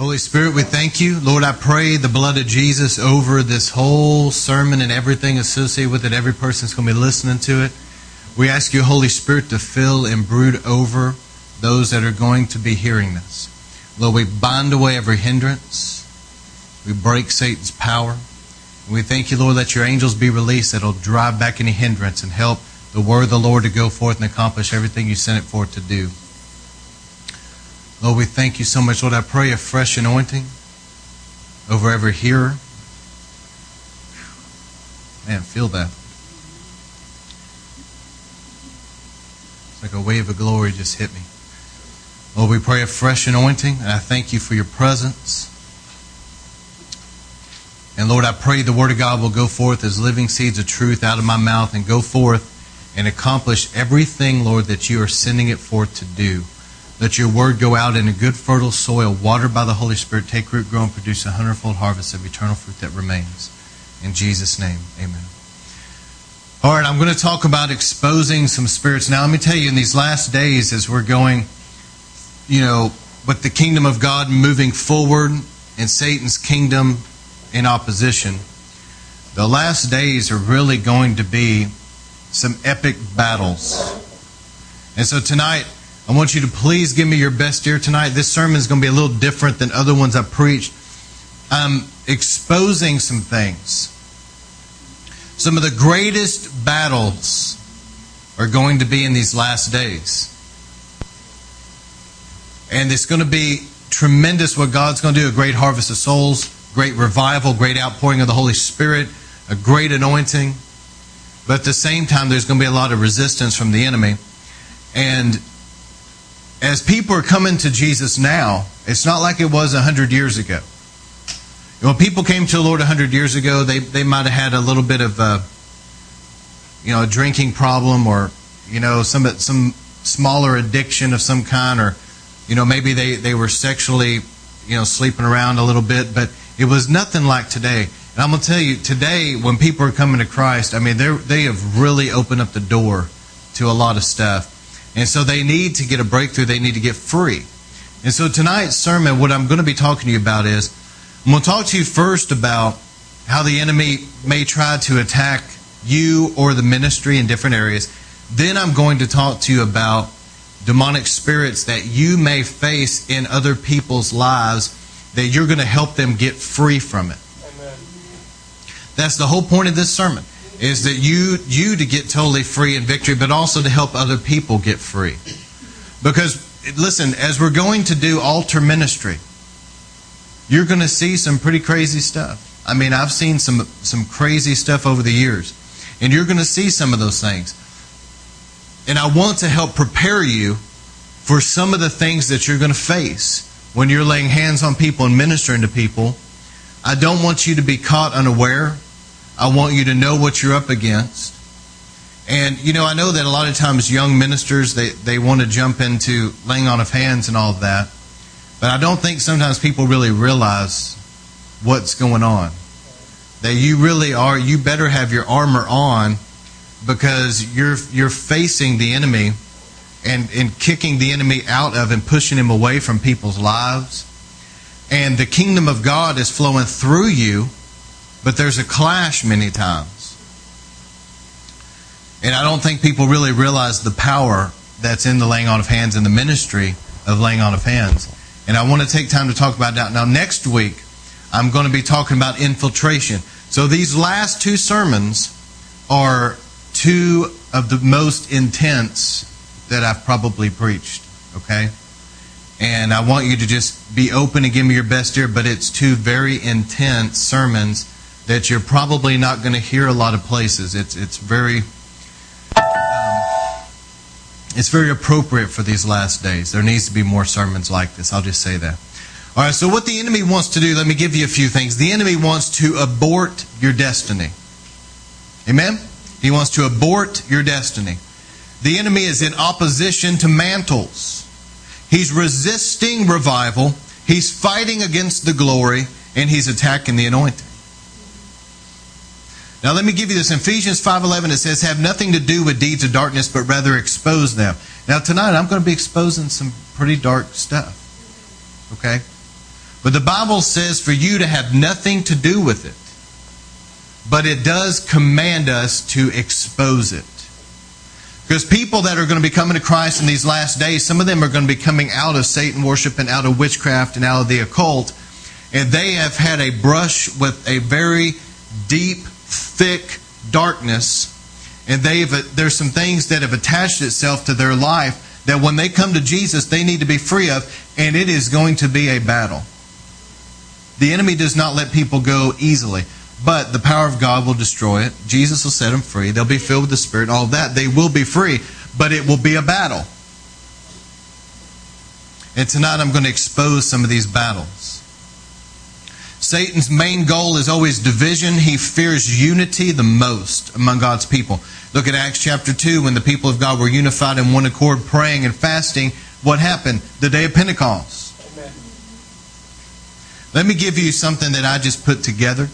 Holy Spirit, we thank you. Lord, I pray the blood of Jesus over this whole sermon and everything associated with it, every person that's going to be listening to it. We ask you, Holy Spirit, to fill and brood over those that are going to be hearing this. Lord, we bind away every hindrance. We break Satan's power. And we thank you, Lord, that your angels be released that'll drive back any hindrance and help the word of the Lord to go forth and accomplish everything you sent it for to do. Lord, we thank you so much. Lord, I pray a fresh anointing over every hearer. Man, feel that. It's like a wave of glory just hit me. Lord, we pray a fresh anointing, and I thank you for your presence. And Lord, I pray the Word of God will go forth as living seeds of truth out of my mouth and go forth and accomplish everything, Lord, that you are sending it forth to do. Let your word go out in a good, fertile soil, watered by the Holy Spirit, take root, grow, and produce a hundredfold harvest of eternal fruit that remains. In Jesus' name, amen. All right, I'm going to talk about exposing some spirits. Now, let me tell you, in these last days, as we're going, you know, with the kingdom of God moving forward and Satan's kingdom in opposition, the last days are really going to be some epic battles. And so tonight, I want you to please give me your best ear tonight. This sermon is going to be a little different than other ones I've preached. I'm exposing some things. Some of the greatest battles are going to be in these last days. And it's going to be tremendous what God's going to do a great harvest of souls, great revival, great outpouring of the Holy Spirit, a great anointing. But at the same time, there's going to be a lot of resistance from the enemy. And as people are coming to Jesus now, it's not like it was 100 years ago. When people came to the Lord 100 years ago, they, they might have had a little bit of a, you know, a drinking problem or, you know, some, some smaller addiction of some kind or, you know, maybe they, they were sexually, you know, sleeping around a little bit, but it was nothing like today. And I'm going to tell you, today, when people are coming to Christ, I mean, they they have really opened up the door to a lot of stuff. And so they need to get a breakthrough. They need to get free. And so tonight's sermon, what I'm going to be talking to you about is I'm going to talk to you first about how the enemy may try to attack you or the ministry in different areas. Then I'm going to talk to you about demonic spirits that you may face in other people's lives that you're going to help them get free from it. Amen. That's the whole point of this sermon is that you you to get totally free in victory, but also to help other people get free. Because listen, as we're going to do altar ministry, you're going to see some pretty crazy stuff. I mean, I've seen some some crazy stuff over the years, and you're going to see some of those things. And I want to help prepare you for some of the things that you're going to face when you're laying hands on people and ministering to people. I don't want you to be caught unaware. I want you to know what you're up against. And, you know, I know that a lot of times young ministers, they, they want to jump into laying on of hands and all of that. But I don't think sometimes people really realize what's going on. That you really are, you better have your armor on because you're, you're facing the enemy and, and kicking the enemy out of and pushing him away from people's lives. And the kingdom of God is flowing through you but there's a clash many times. And I don't think people really realize the power that's in the laying on of hands and the ministry of laying on of hands. And I want to take time to talk about that. Now, next week, I'm going to be talking about infiltration. So these last two sermons are two of the most intense that I've probably preached. Okay? And I want you to just be open and give me your best ear, but it's two very intense sermons that you're probably not going to hear a lot of places. It's it's very um, it's very appropriate for these last days. There needs to be more sermons like this. I'll just say that. All right. So what the enemy wants to do? Let me give you a few things. The enemy wants to abort your destiny. Amen. He wants to abort your destiny. The enemy is in opposition to mantles. He's resisting revival. He's fighting against the glory, and he's attacking the anointing. Now let me give you this. Ephesians 5.11 it says, have nothing to do with deeds of darkness, but rather expose them. Now tonight I'm going to be exposing some pretty dark stuff. Okay? But the Bible says for you to have nothing to do with it. But it does command us to expose it. Because people that are going to be coming to Christ in these last days, some of them are going to be coming out of Satan worship and out of witchcraft and out of the occult. And they have had a brush with a very deep, thick darkness. And they've, there's some things that have attached itself to their life that when they come to Jesus, they need to be free of. And it is going to be a battle. The enemy does not let people go easily. But the power of God will destroy it. Jesus will set them free. They'll be filled with the Spirit, all that. They will be free, but it will be a battle. And tonight I'm going to expose some of these battles. Satan's main goal is always division. He fears unity the most among God's people. Look at Acts chapter 2 when the people of God were unified in one accord, praying and fasting. What happened? The day of Pentecost. Amen. Let me give you something that I just put together.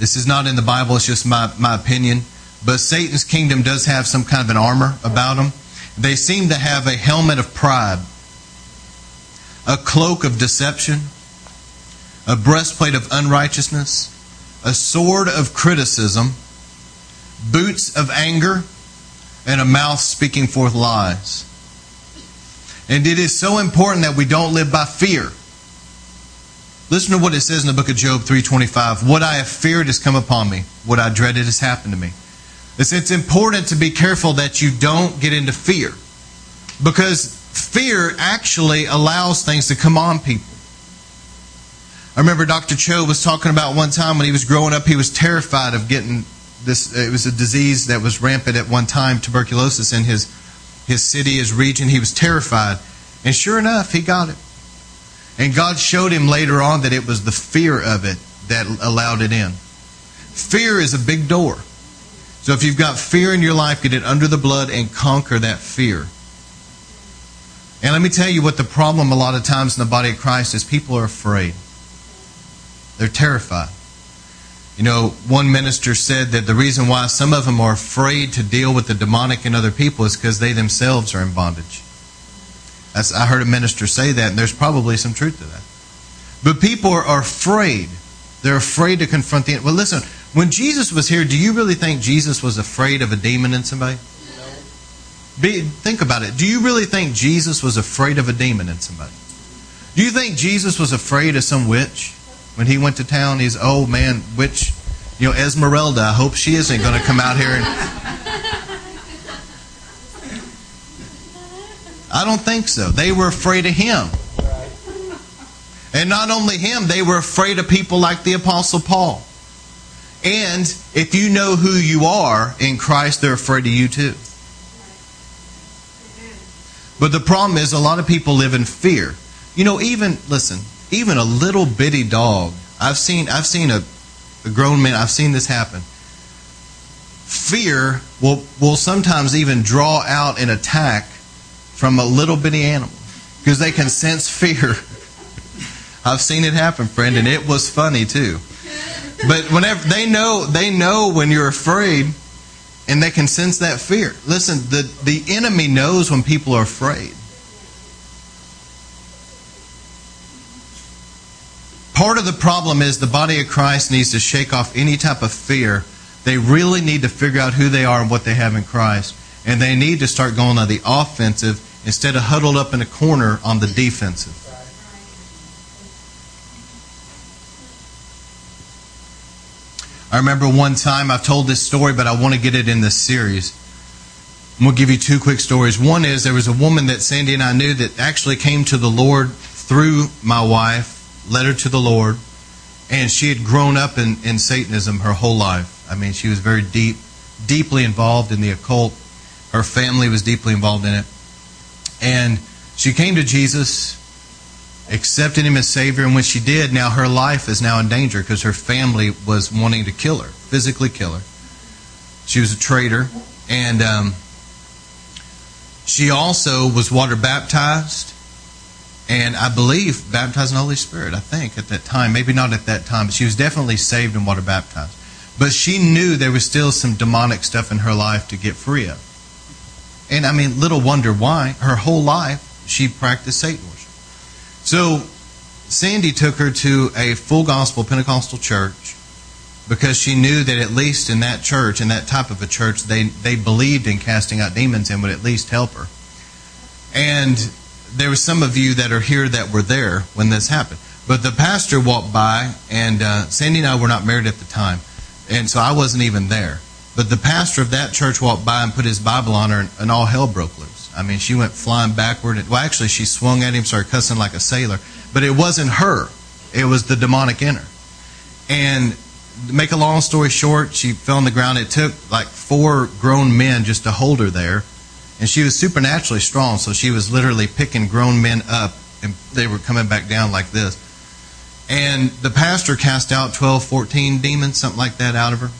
This is not in the Bible, it's just my, my opinion. But Satan's kingdom does have some kind of an armor about them. They seem to have a helmet of pride, a cloak of deception, a breastplate of unrighteousness, a sword of criticism, boots of anger, and a mouth speaking forth lies. And it is so important that we don't live by fear. Listen to what it says in the book of Job 3:25. What I have feared has come upon me. What I dreaded has happened to me. It's, it's important to be careful that you don't get into fear. Because fear actually allows things to come on people. I remember Dr. Cho was talking about one time when he was growing up, he was terrified of getting this. It was a disease that was rampant at one time, tuberculosis in his, his city, his region. He was terrified. And sure enough, he got it. And God showed him later on that it was the fear of it that allowed it in. Fear is a big door. So if you've got fear in your life, get it under the blood and conquer that fear. And let me tell you what the problem a lot of times in the body of Christ is people are afraid. They're terrified. You know, one minister said that the reason why some of them are afraid to deal with the demonic in other people is because they themselves are in bondage. That's, I heard a minister say that, and there's probably some truth to that. But people are, afraid. They're afraid to confront the. Well, listen, when Jesus was here, do you really think Jesus was afraid of a demon in somebody? No. Be, think about it. Do you really think Jesus was afraid of a demon in somebody? Do you think Jesus was afraid of some witch when he went to town? He's, oh man, witch, you know, Esmeralda, I hope she isn't going to come out here and I don't think so. They were afraid of him. And not only him, they were afraid of people like the Apostle Paul. And if you know who you are in Christ, they're afraid of you too. But the problem is, a lot of people live in fear. You know, even listen, even a little bitty dog. I've seen, I've seen a, a grown man. I've seen this happen. Fear will will sometimes even draw out an attack from a little bitty animal because they can sense fear. I've seen it happen, friend, and it was funny too. But whenever they know, they know when you're afraid, and they can sense that fear. Listen, the the enemy knows when people are afraid. Part of the problem is the body of Christ needs to shake off any type of fear. They really need to figure out who they are and what they have in Christ. And they need to start going on the offensive instead of huddled up in a corner on the defensive. I remember one time, I've told this story, but I want to get it in this series. I'm going to give you two quick stories. One is there was a woman that Sandy and I knew that actually came to the Lord through my wife, led her to the Lord, and she had grown up in, in Satanism her whole life. I mean, she was very deep, deeply involved in the occult. Her family was deeply involved in it. And she came to Jesus, accepted him as Savior, and when she did, now her life is now in danger because her family was wanting to kill her, physically kill her. She was a traitor, and um, she also was water baptized, and I believe baptized in the Holy Spirit. I think at that time, maybe not at that time, but she was definitely saved and water baptized. But she knew there was still some demonic stuff in her life to get free of. And I mean, little wonder why. Her whole life, she practiced Satan worship. So Sandy took her to a full gospel Pentecostal church because she knew that at least in that church, in that type of a church, they, they believed in casting out demons and would at least help her. And there were some of you that are here that were there when this happened. But the pastor walked by, and uh, Sandy and I were not married at the time, and so I wasn't even there. But the pastor of that church walked by and put his Bible on her, and, and all hell broke loose. I mean, she went flying backward. And, well, actually, she swung at him, started cussing like a sailor. But it wasn't her; it was the demonic in her. And to make a long story short, she fell on the ground. It took like four grown men just to hold her there. And she was supernaturally strong, so she was literally picking grown men up, and they were coming back down like this. And the pastor cast out 12, 14 demons, something like that, out of her.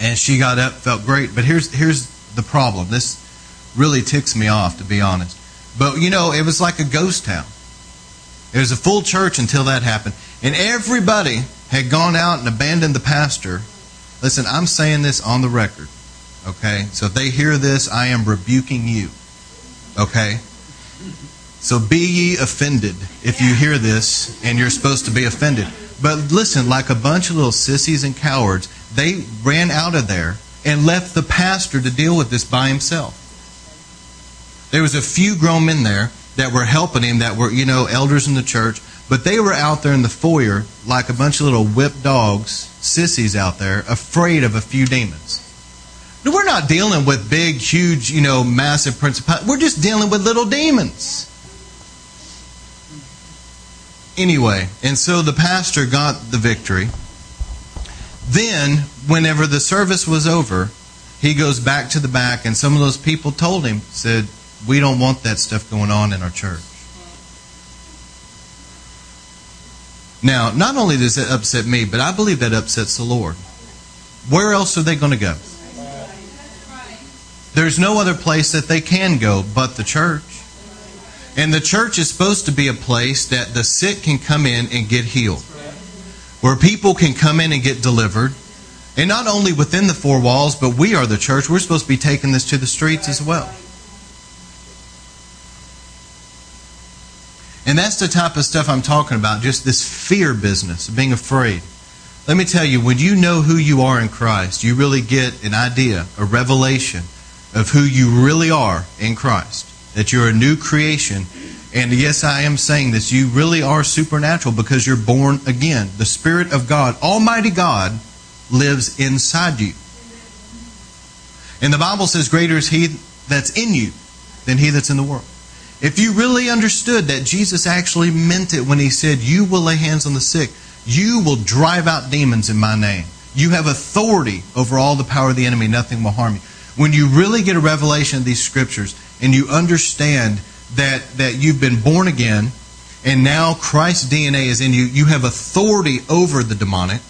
And she got up, felt great. But here's here's the problem. This really ticks me off, to be honest. But you know, it was like a ghost town. It was a full church until that happened, and everybody had gone out and abandoned the pastor. Listen, I'm saying this on the record. Okay, so if they hear this, I am rebuking you. Okay. So be ye offended if you hear this and you're supposed to be offended. But listen, like a bunch of little sissies and cowards, they ran out of there and left the pastor to deal with this by himself. There was a few grown men there that were helping him that were, you know, elders in the church, but they were out there in the foyer like a bunch of little whipped dogs, sissies out there, afraid of a few demons. We're not dealing with big, huge, you know, massive principalities. We're just dealing with little demons anyway, and so the pastor got the victory. Then, whenever the service was over, he goes back to the back, and some of those people told him, said, We don't want that stuff going on in our church. Now, not only does it upset me, but I believe that upsets the Lord. Where else are they going to go? There's no other place that they can go but the church. And the church is supposed to be a place that the sick can come in and get healed, where people can come in and get delivered. And not only within the four walls, but we are the church. We're supposed to be taking this to the streets as well. And that's the type of stuff I'm talking about, just this fear business, being afraid. Let me tell you, when you know who you are in Christ, you really get an idea, a revelation of who you really are in Christ that you're a new creation. And yes, I am saying this. You really are supernatural because you're born again. The Spirit of God, Almighty God, lives inside you. And the Bible says, Greater is He that's in you than He that's in the world. If you really understood that Jesus actually meant it when He said, You will lay hands on the sick, you will drive out demons in my name. You have authority over all the power of the enemy, nothing will harm you. When you really get a revelation of these scriptures, and you understand that, that you've been born again and now Christ's DNA is in you, you have authority over the demonic.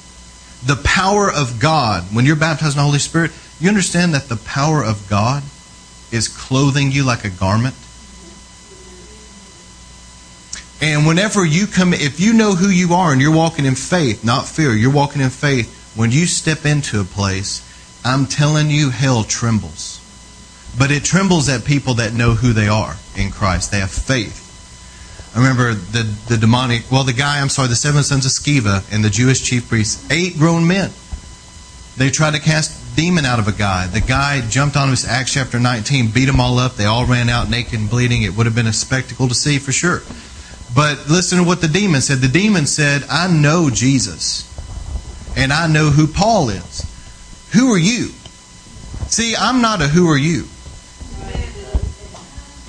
The power of God, when you're baptized in the Holy Spirit, you understand that the power of God is clothing you like a garment. And whenever you come, if you know who you are and you're walking in faith, not fear, you're walking in faith, when you step into a place, I'm telling you, hell trembles. But it trembles at people that know who they are in Christ. They have faith. I remember the, the demonic, well, the guy, I'm sorry, the seven sons of Sceva and the Jewish chief priests, eight grown men. They tried to cast demon out of a guy. The guy jumped on him, Acts chapter 19, beat them all up. They all ran out naked and bleeding. It would have been a spectacle to see for sure. But listen to what the demon said. The demon said, I know Jesus, and I know who Paul is. Who are you? See, I'm not a who are you.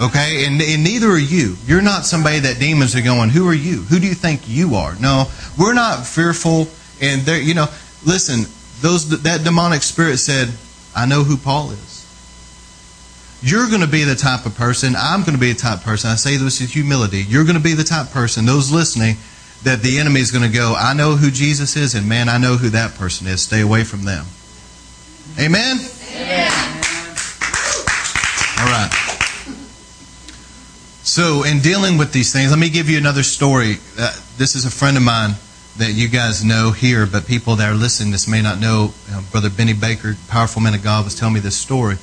Okay? And, and neither are you. You're not somebody that demons are going, who are you? Who do you think you are? No, we're not fearful. And there, you know, listen, those that demonic spirit said, I know who Paul is. You're going to be the type of person, I'm going to be the type person, I say this with humility, you're going to be the type person, those listening, that the enemy is going to go, I know who Jesus is, and man, I know who that person is. Stay away from them. Amen? Amen. All right. So, in dealing with these things, let me give you another story. Uh, this is a friend of mine that you guys know here, but people that are listening this may not know. Uh, Brother Benny Baker, powerful man of God, was telling me this story.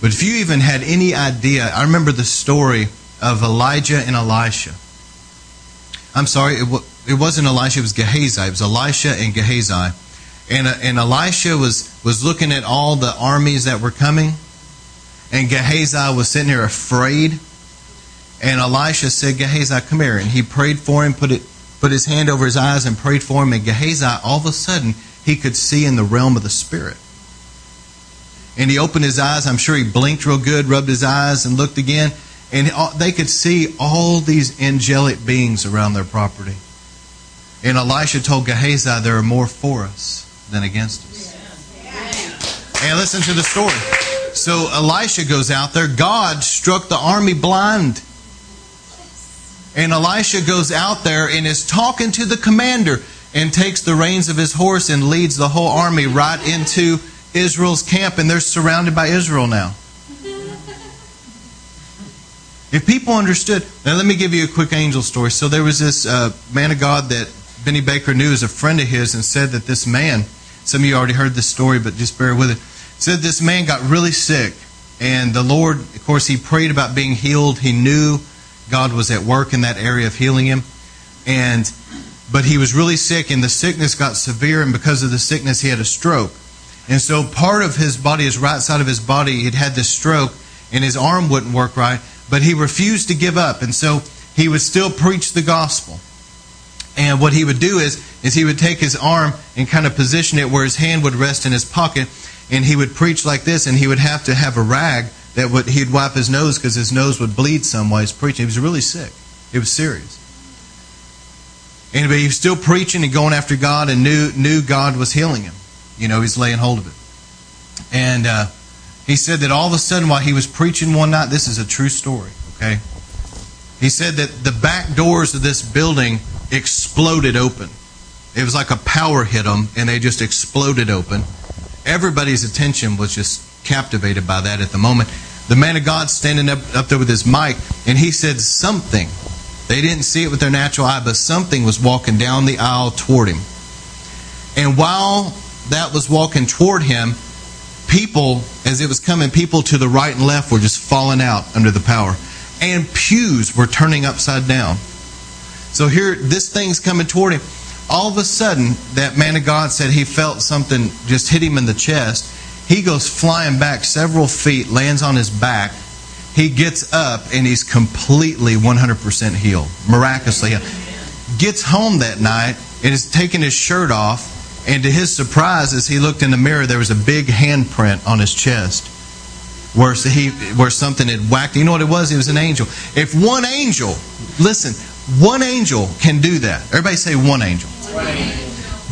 But if you even had any idea, I remember the story of Elijah and Elisha. I'm sorry, it, wa- it wasn't Elisha, it was Gehazi. It was Elisha and Gehazi. And, uh, and Elisha was, was looking at all the armies that were coming. And Gehazi was sitting there afraid. And Elisha said, Gehazi, come here. And he prayed for him, put, it, put his hand over his eyes and prayed for him. And Gehazi, all of a sudden, he could see in the realm of the Spirit. And he opened his eyes. I'm sure he blinked real good, rubbed his eyes, and looked again. And they could see all these angelic beings around their property. And Elisha told Gehazi, There are more for us than against us. And listen to the story. So Elisha goes out there. God struck the army blind. And Elisha goes out there and is talking to the commander and takes the reins of his horse and leads the whole army right into Israel's camp. And they're surrounded by Israel now. If people understood, now let me give you a quick angel story. So there was this uh, man of God that Benny Baker knew as a friend of his and said that this man, some of you already heard this story, but just bear with it, said this man got really sick. And the Lord, of course, he prayed about being healed. He knew God was at work in that area of healing him. And but he was really sick and the sickness got severe and because of the sickness he had a stroke. And so part of his body, his right side of his body, he had had this stroke and his arm wouldn't work right but he refused to give up. And so he would still preach the gospel. And what he would do is, is he would take his arm and kind of position it where his hand would rest in his pocket, and he would preach like this, and he would have to have a rag that would he'd wipe his nose because his nose would bleed some while he's preaching. He was really sick. It was serious. Anyway, he was still preaching and going after God, and knew knew God was healing him. You know, he's laying hold of it. And uh, he said that all of a sudden, while he was preaching one night, this is a true story, okay? He said that the back doors of this building exploded open. It was like a power hit them, and they just exploded open. Everybody's attention was just captivated by that at the moment. The man of God standing up, up there with his mic, and he said something. They didn't see it with their natural eye, but something was walking down the aisle toward him. And while that was walking toward him, people, as it was coming, people to the right and left were just falling out under the power. And pews were turning upside down. So here, this thing's coming toward him. All of a sudden, that man of God said he felt something just hit him in the chest. He goes flying back several feet, lands on his back. He gets up and he's completely 100% healed, miraculously. Gets home that night and is taking his shirt off and to his surprise, as he looked in the mirror, there was a big handprint on his chest where, he, where something had whacked. You know what it was? It was an angel. If one angel, listen, one angel can do that. Everybody say one angel.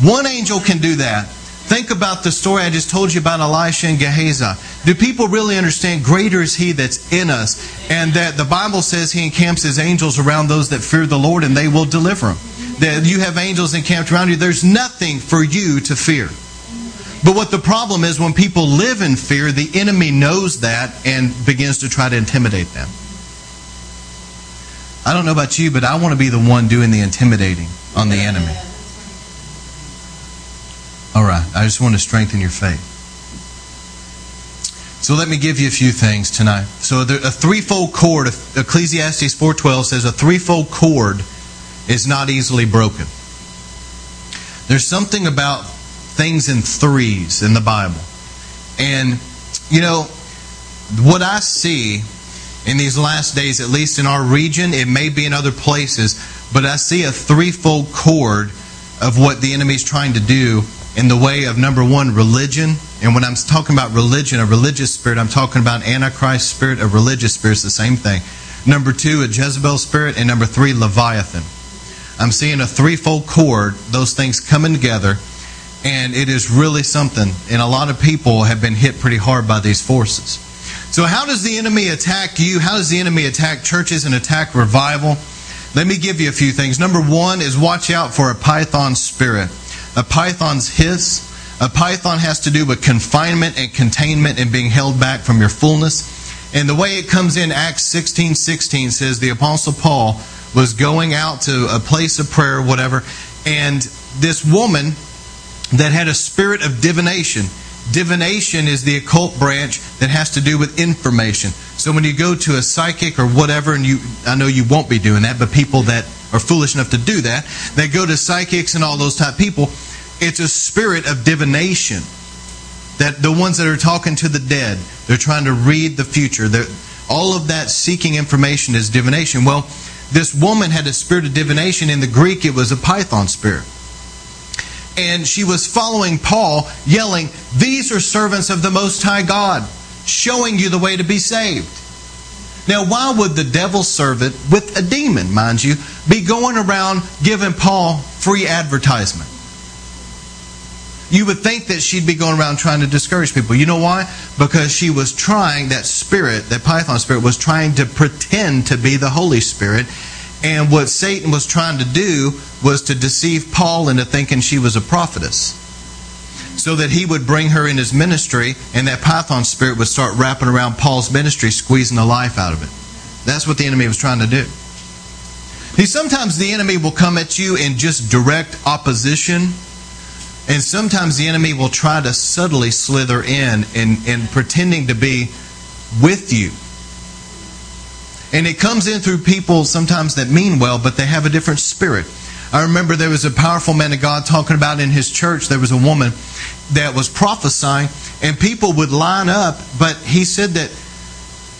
One angel can do that. Think about the story I just told you about Elisha and Gehazi. Do people really understand greater is he that's in us? And that the Bible says he encamps his angels around those that fear the Lord and they will deliver them that you have angels encamped around you. There's nothing for you to fear. But what the problem is when people live in fear, the enemy knows that and begins to try to intimidate them. I don't know about you, but I want to be the one doing the intimidating on the enemy. All right, I just want to strengthen your faith. So let me give you a few things tonight. So a threefold cord, Ecclesiastes 4:12 says a threefold cord is not easily broken. There's something about things in threes in the Bible. And, you know, what I see in these last days, at least in our region, it may be in other places, but I see a threefold cord of what the enemy's trying to do in the way of number one, religion. And when I'm talking about religion, a religious spirit, I'm talking about Antichrist spirit, a religious spirit, it's the same thing. Number two, a Jezebel spirit, and number three, Leviathan. I'm seeing a threefold cord, those things coming together, and it is really something. And a lot of people have been hit pretty hard by these forces. So, how does the enemy attack you? How does the enemy attack churches and attack revival? Let me give you a few things. Number one is watch out for a python spirit. A python's hiss. A python has to do with confinement and containment and being held back from your fullness. And the way it comes in, Acts 16 16 says the Apostle Paul was going out to a place of prayer, whatever, and this woman that had a spirit of divination. Divination is the occult branch that has to do with information. So when you go to a psychic or whatever, and you, I know you won't be doing that, but people that are foolish enough to do that. They go to psychics and all those type people. It's a spirit of divination. That the ones that are talking to the dead, they're trying to read the future. They're, all of that seeking information is divination. Well, this woman had a spirit of divination. In the Greek, it was a python spirit. And she was following Paul, yelling, These are servants of the Most High God, showing you the way to be saved. Now, why would the devil's servant, with a demon, mind you, be going around giving Paul free advertisement? You would think that she'd be going around trying to discourage people. You know why? Because she was trying, that spirit, that Python spirit, was trying to pretend to be the Holy Spirit. And what Satan was trying to do was to deceive Paul into thinking she was a prophetess. So that he would bring her in his ministry, and that Python spirit would start wrapping around Paul's ministry, squeezing the life out of it. That's what the enemy was trying to do. See, sometimes the enemy will come at you in just direct opposition and sometimes the enemy will try to subtly slither in and, and pretending to be with you. And it comes in through people sometimes that mean well, but they have a different spirit. I remember there was a powerful man of God talking about in his church, there was a woman that was prophesying, and people would line up, but he said that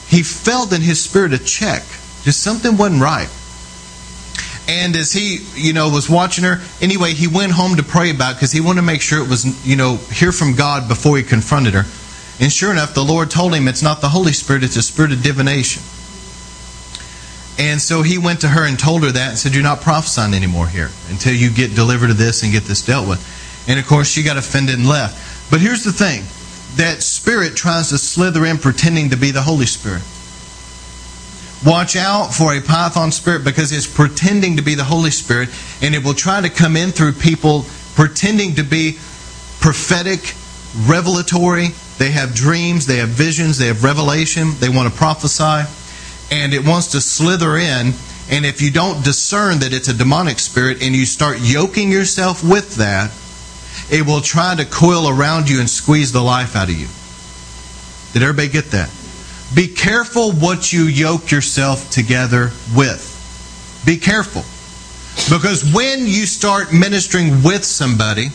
he felt in his spirit a check. Just something wasn't right. And as he, you know, was watching her, anyway, he went home to pray about because he wanted to make sure it was, you know, hear from God before he confronted her. And sure enough, the Lord told him it's not the Holy Spirit, it's a spirit of divination. And so he went to her and told her that and said, You're not prophesying anymore here until you get delivered of this and get this dealt with. And of course, she got offended and left. But here's the thing that spirit tries to slither in pretending to be the Holy Spirit. Watch out for a python spirit because it's pretending to be the Holy Spirit and it will try to come in through people pretending to be prophetic, revelatory. They have dreams, they have visions, they have revelation, they want to prophesy, and it wants to slither in. And if you don't discern that it's a demonic spirit and you start yoking yourself with that, it will try to coil around you and squeeze the life out of you. Did everybody get that? Be careful what you yoke yourself together with. Be careful. Because when you start ministering with somebody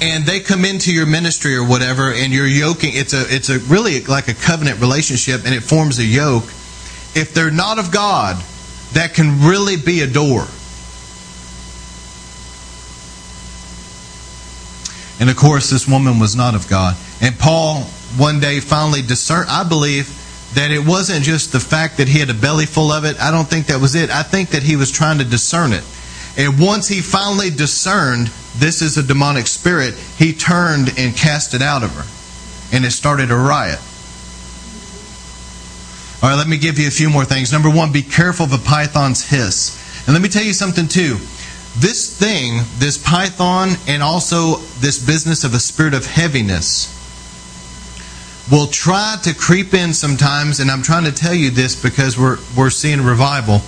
and they come into your ministry or whatever and you're yoking it's a it's a really like a covenant relationship and it forms a yoke if they're not of God that can really be a door. And of course this woman was not of God. And Paul one day finally discerned, I believe that it wasn't just the fact that he had a belly full of it. I don't think that was it. I think that he was trying to discern it. And once he finally discerned this is a demonic spirit, he turned and cast it out of her. And it started a riot. All right, let me give you a few more things. Number one, be careful of a python's hiss. And let me tell you something, too. This thing, this python, and also this business of a spirit of heaviness, will try to creep in sometimes, and I'm trying to tell you this because we're, we're seeing revival.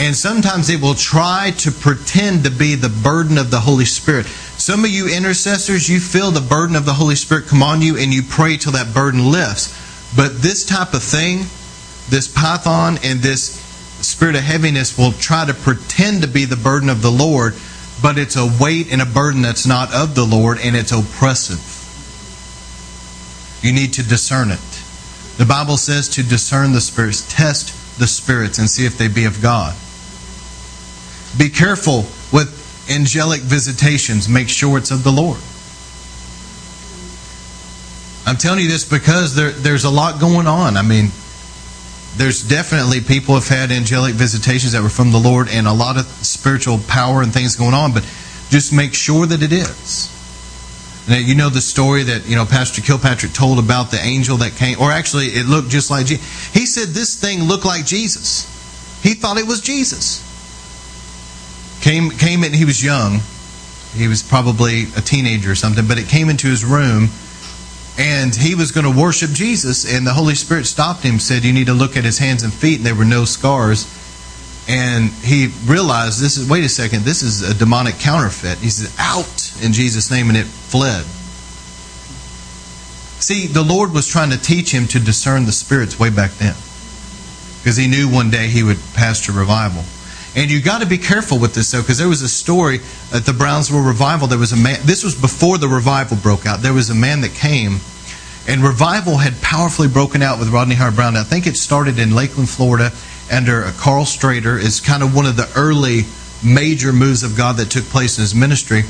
And sometimes it will try to pretend to be the burden of the Holy Spirit. Some of you intercessors, you feel the burden of the Holy Spirit come on you and you pray till that burden lifts. But this type of thing, this python and this spirit of heaviness will try to pretend to be the burden of the Lord, but it's a weight and a burden that's not of the Lord and it's oppressive. You need to discern it. The Bible says to discern the spirits, test the spirits and see if they be of God. Be careful with angelic visitations. Make sure it's of the Lord. I'm telling you this because there, there's a lot going on. I mean, there's definitely people have had angelic visitations that were from the Lord and a lot of spiritual power and things going on, but just make sure that it is. Now, you know the story that you know Pastor Kilpatrick told about the angel that came, or actually, it looked just like Jesus. He said this thing looked like Jesus. He thought it was Jesus. Came came in. He was young. He was probably a teenager or something, but it came into his room, and he was going to worship Jesus, and the Holy Spirit stopped him. Said, "You need to look at his hands and feet, and there were no scars." and he realized this is wait a second this is a demonic counterfeit he said out in jesus name and it fled see the lord was trying to teach him to discern the spirits way back then because he knew one day he would pastor revival And you got to be careful with this though, because there was a story at the Brownsville revival. There was a man. This was before the revival broke out. There was a man that came, and revival had powerfully broken out with Rodney Howard-Browne. I think it started in Lakeland, Florida, under Karl Strader. Is kind of one of the early major moves of God that took place in his ministry.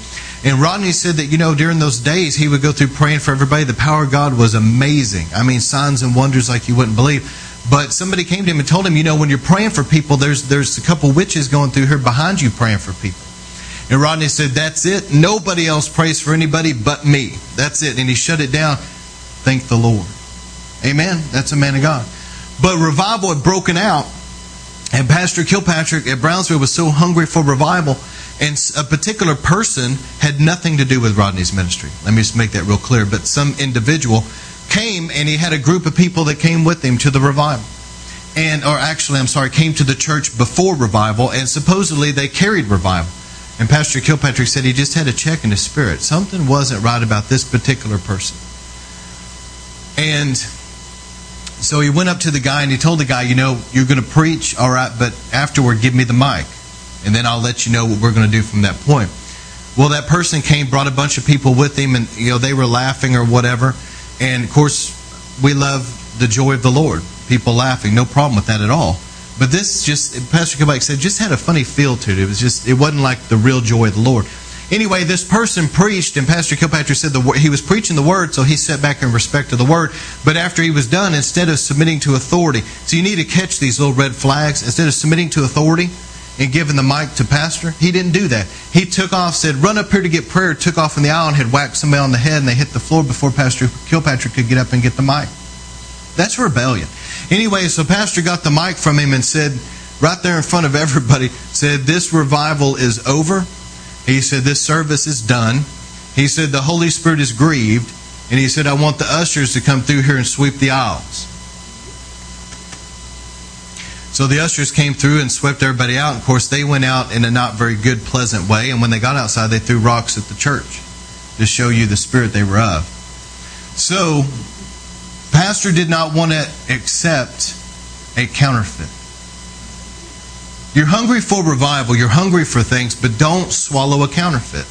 And Rodney said that, you know, during those days, he would go through praying for everybody. The power of God was amazing. I mean, signs and wonders like you wouldn't believe. But somebody came to him and told him, you know, when you're praying for people, there's, there's a couple witches going through here behind you praying for people. And Rodney said, That's it. Nobody else prays for anybody but me. That's it. And he shut it down. Thank the Lord. Amen. That's a man of God. But revival had broken out. And Pastor Kilpatrick at Brownsville was so hungry for revival and a particular person had nothing to do with Rodney's ministry. Let me just make that real clear. But some individual came and he had a group of people that came with him to the revival. And, or actually, I'm sorry, came to the church before revival, and supposedly they carried revival. And Pastor Kilpatrick said he just had a check in his spirit. Something wasn't right about this particular person. And so he went up to the guy and he told the guy, you know, you're going to preach, all right, but afterward, give me the mic and then I'll let you know what we're going to do from that point. Well, that person came, brought a bunch of people with him, and you know they were laughing or whatever. And of course, we love the joy of the Lord, people laughing, no problem with that at all. But this just, Pastor Kilpatrick said, just had a funny feel to it. It was just, it wasn't like the real joy of the Lord. Anyway, this person preached, and Pastor Kilpatrick said the, he was preaching the word, so he sat back in respect to the word. But after he was done, instead of submitting to authority, so you need to catch these little red flags. Instead of submitting to authority, and giving the mic to pastor. He didn't do that. He took off, said, run up here to get prayer, took off in the aisle and had whacked somebody on the head and they hit the floor before Pastor Kilpatrick could get up and get the mic. That's rebellion. Anyway, so Pastor got the mic from him and said, right there in front of everybody, said, This revival is over. He said, This service is done. He said, The Holy Spirit is grieved. And he said, I want the ushers to come through here and sweep the aisles. So the ushers came through and swept everybody out. Of course, they went out in a not very good, pleasant way. And when they got outside, they threw rocks at the church to show you the spirit they were of. So, Pastor did not want to accept a counterfeit. You're hungry for revival, you're hungry for things, but don't swallow a counterfeit.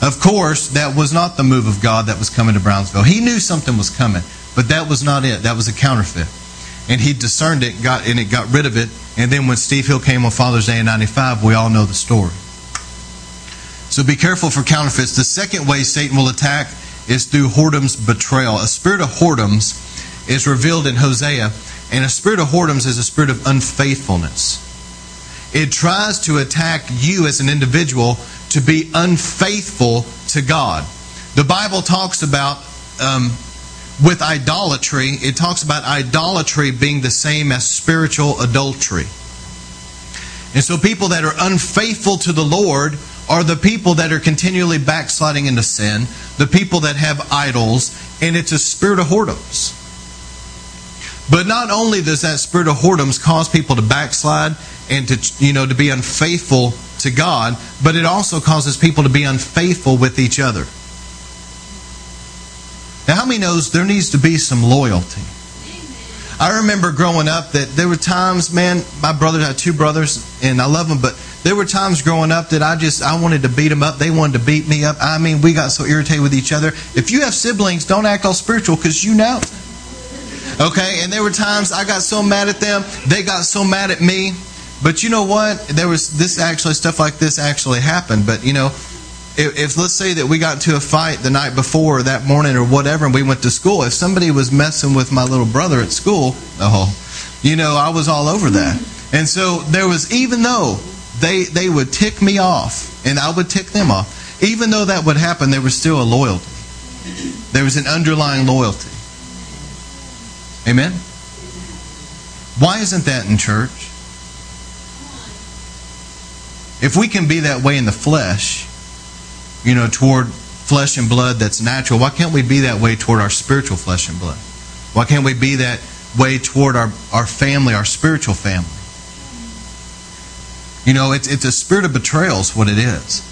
Of course, that was not the move of God that was coming to Brownsville. He knew something was coming, but that was not it. That was a counterfeit and he discerned it, got and it got rid of it. And then when Steve Hill came on Father's Day in '95, we all know the story. So be careful for counterfeits. The second way Satan will attack is through whoredom's betrayal. A spirit of whoredoms is revealed in Hosea, and a spirit of whoredoms is a spirit of unfaithfulness. It tries to attack you as an individual to be unfaithful to God. The Bible talks about um, with idolatry, it talks about idolatry being the same as spiritual adultery. And so people that are unfaithful to the Lord are the people that are continually backsliding into sin, the people that have idols, and it's a spirit of whoredoms. But not only does that spirit of whoredoms cause people to backslide and to you know to be unfaithful to God, but it also causes people to be unfaithful with each other. Now, how many knows there needs to be some loyalty? I remember growing up that there were times, man, my brother had two brothers, and I love them, but there were times growing up that I just I wanted to beat them up. They wanted to beat me up. I mean, we got so irritated with each other. If you have siblings, don't act all spiritual because you know. Okay, and there were times I got so mad at them, they got so mad at me. But you know what? There was this actually stuff like this actually happened. But you know, if, if, let's say that we got into a fight the night before or that morning or whatever and we went to school if somebody was messing with my little brother at school oh you know i was all over that. And so there was even though they they would tick me off and i would tick them off even though that would happen there was still a loyalty. There was an underlying loyalty. Amen? Why isn't that in church? If we can be that way in the flesh you know, toward flesh and blood that's natural, why can't we be that way toward our spiritual flesh and blood? Why can't we be that way toward our, our family, our spiritual family? You know, it's, it's a spirit of betrayal, is what it is.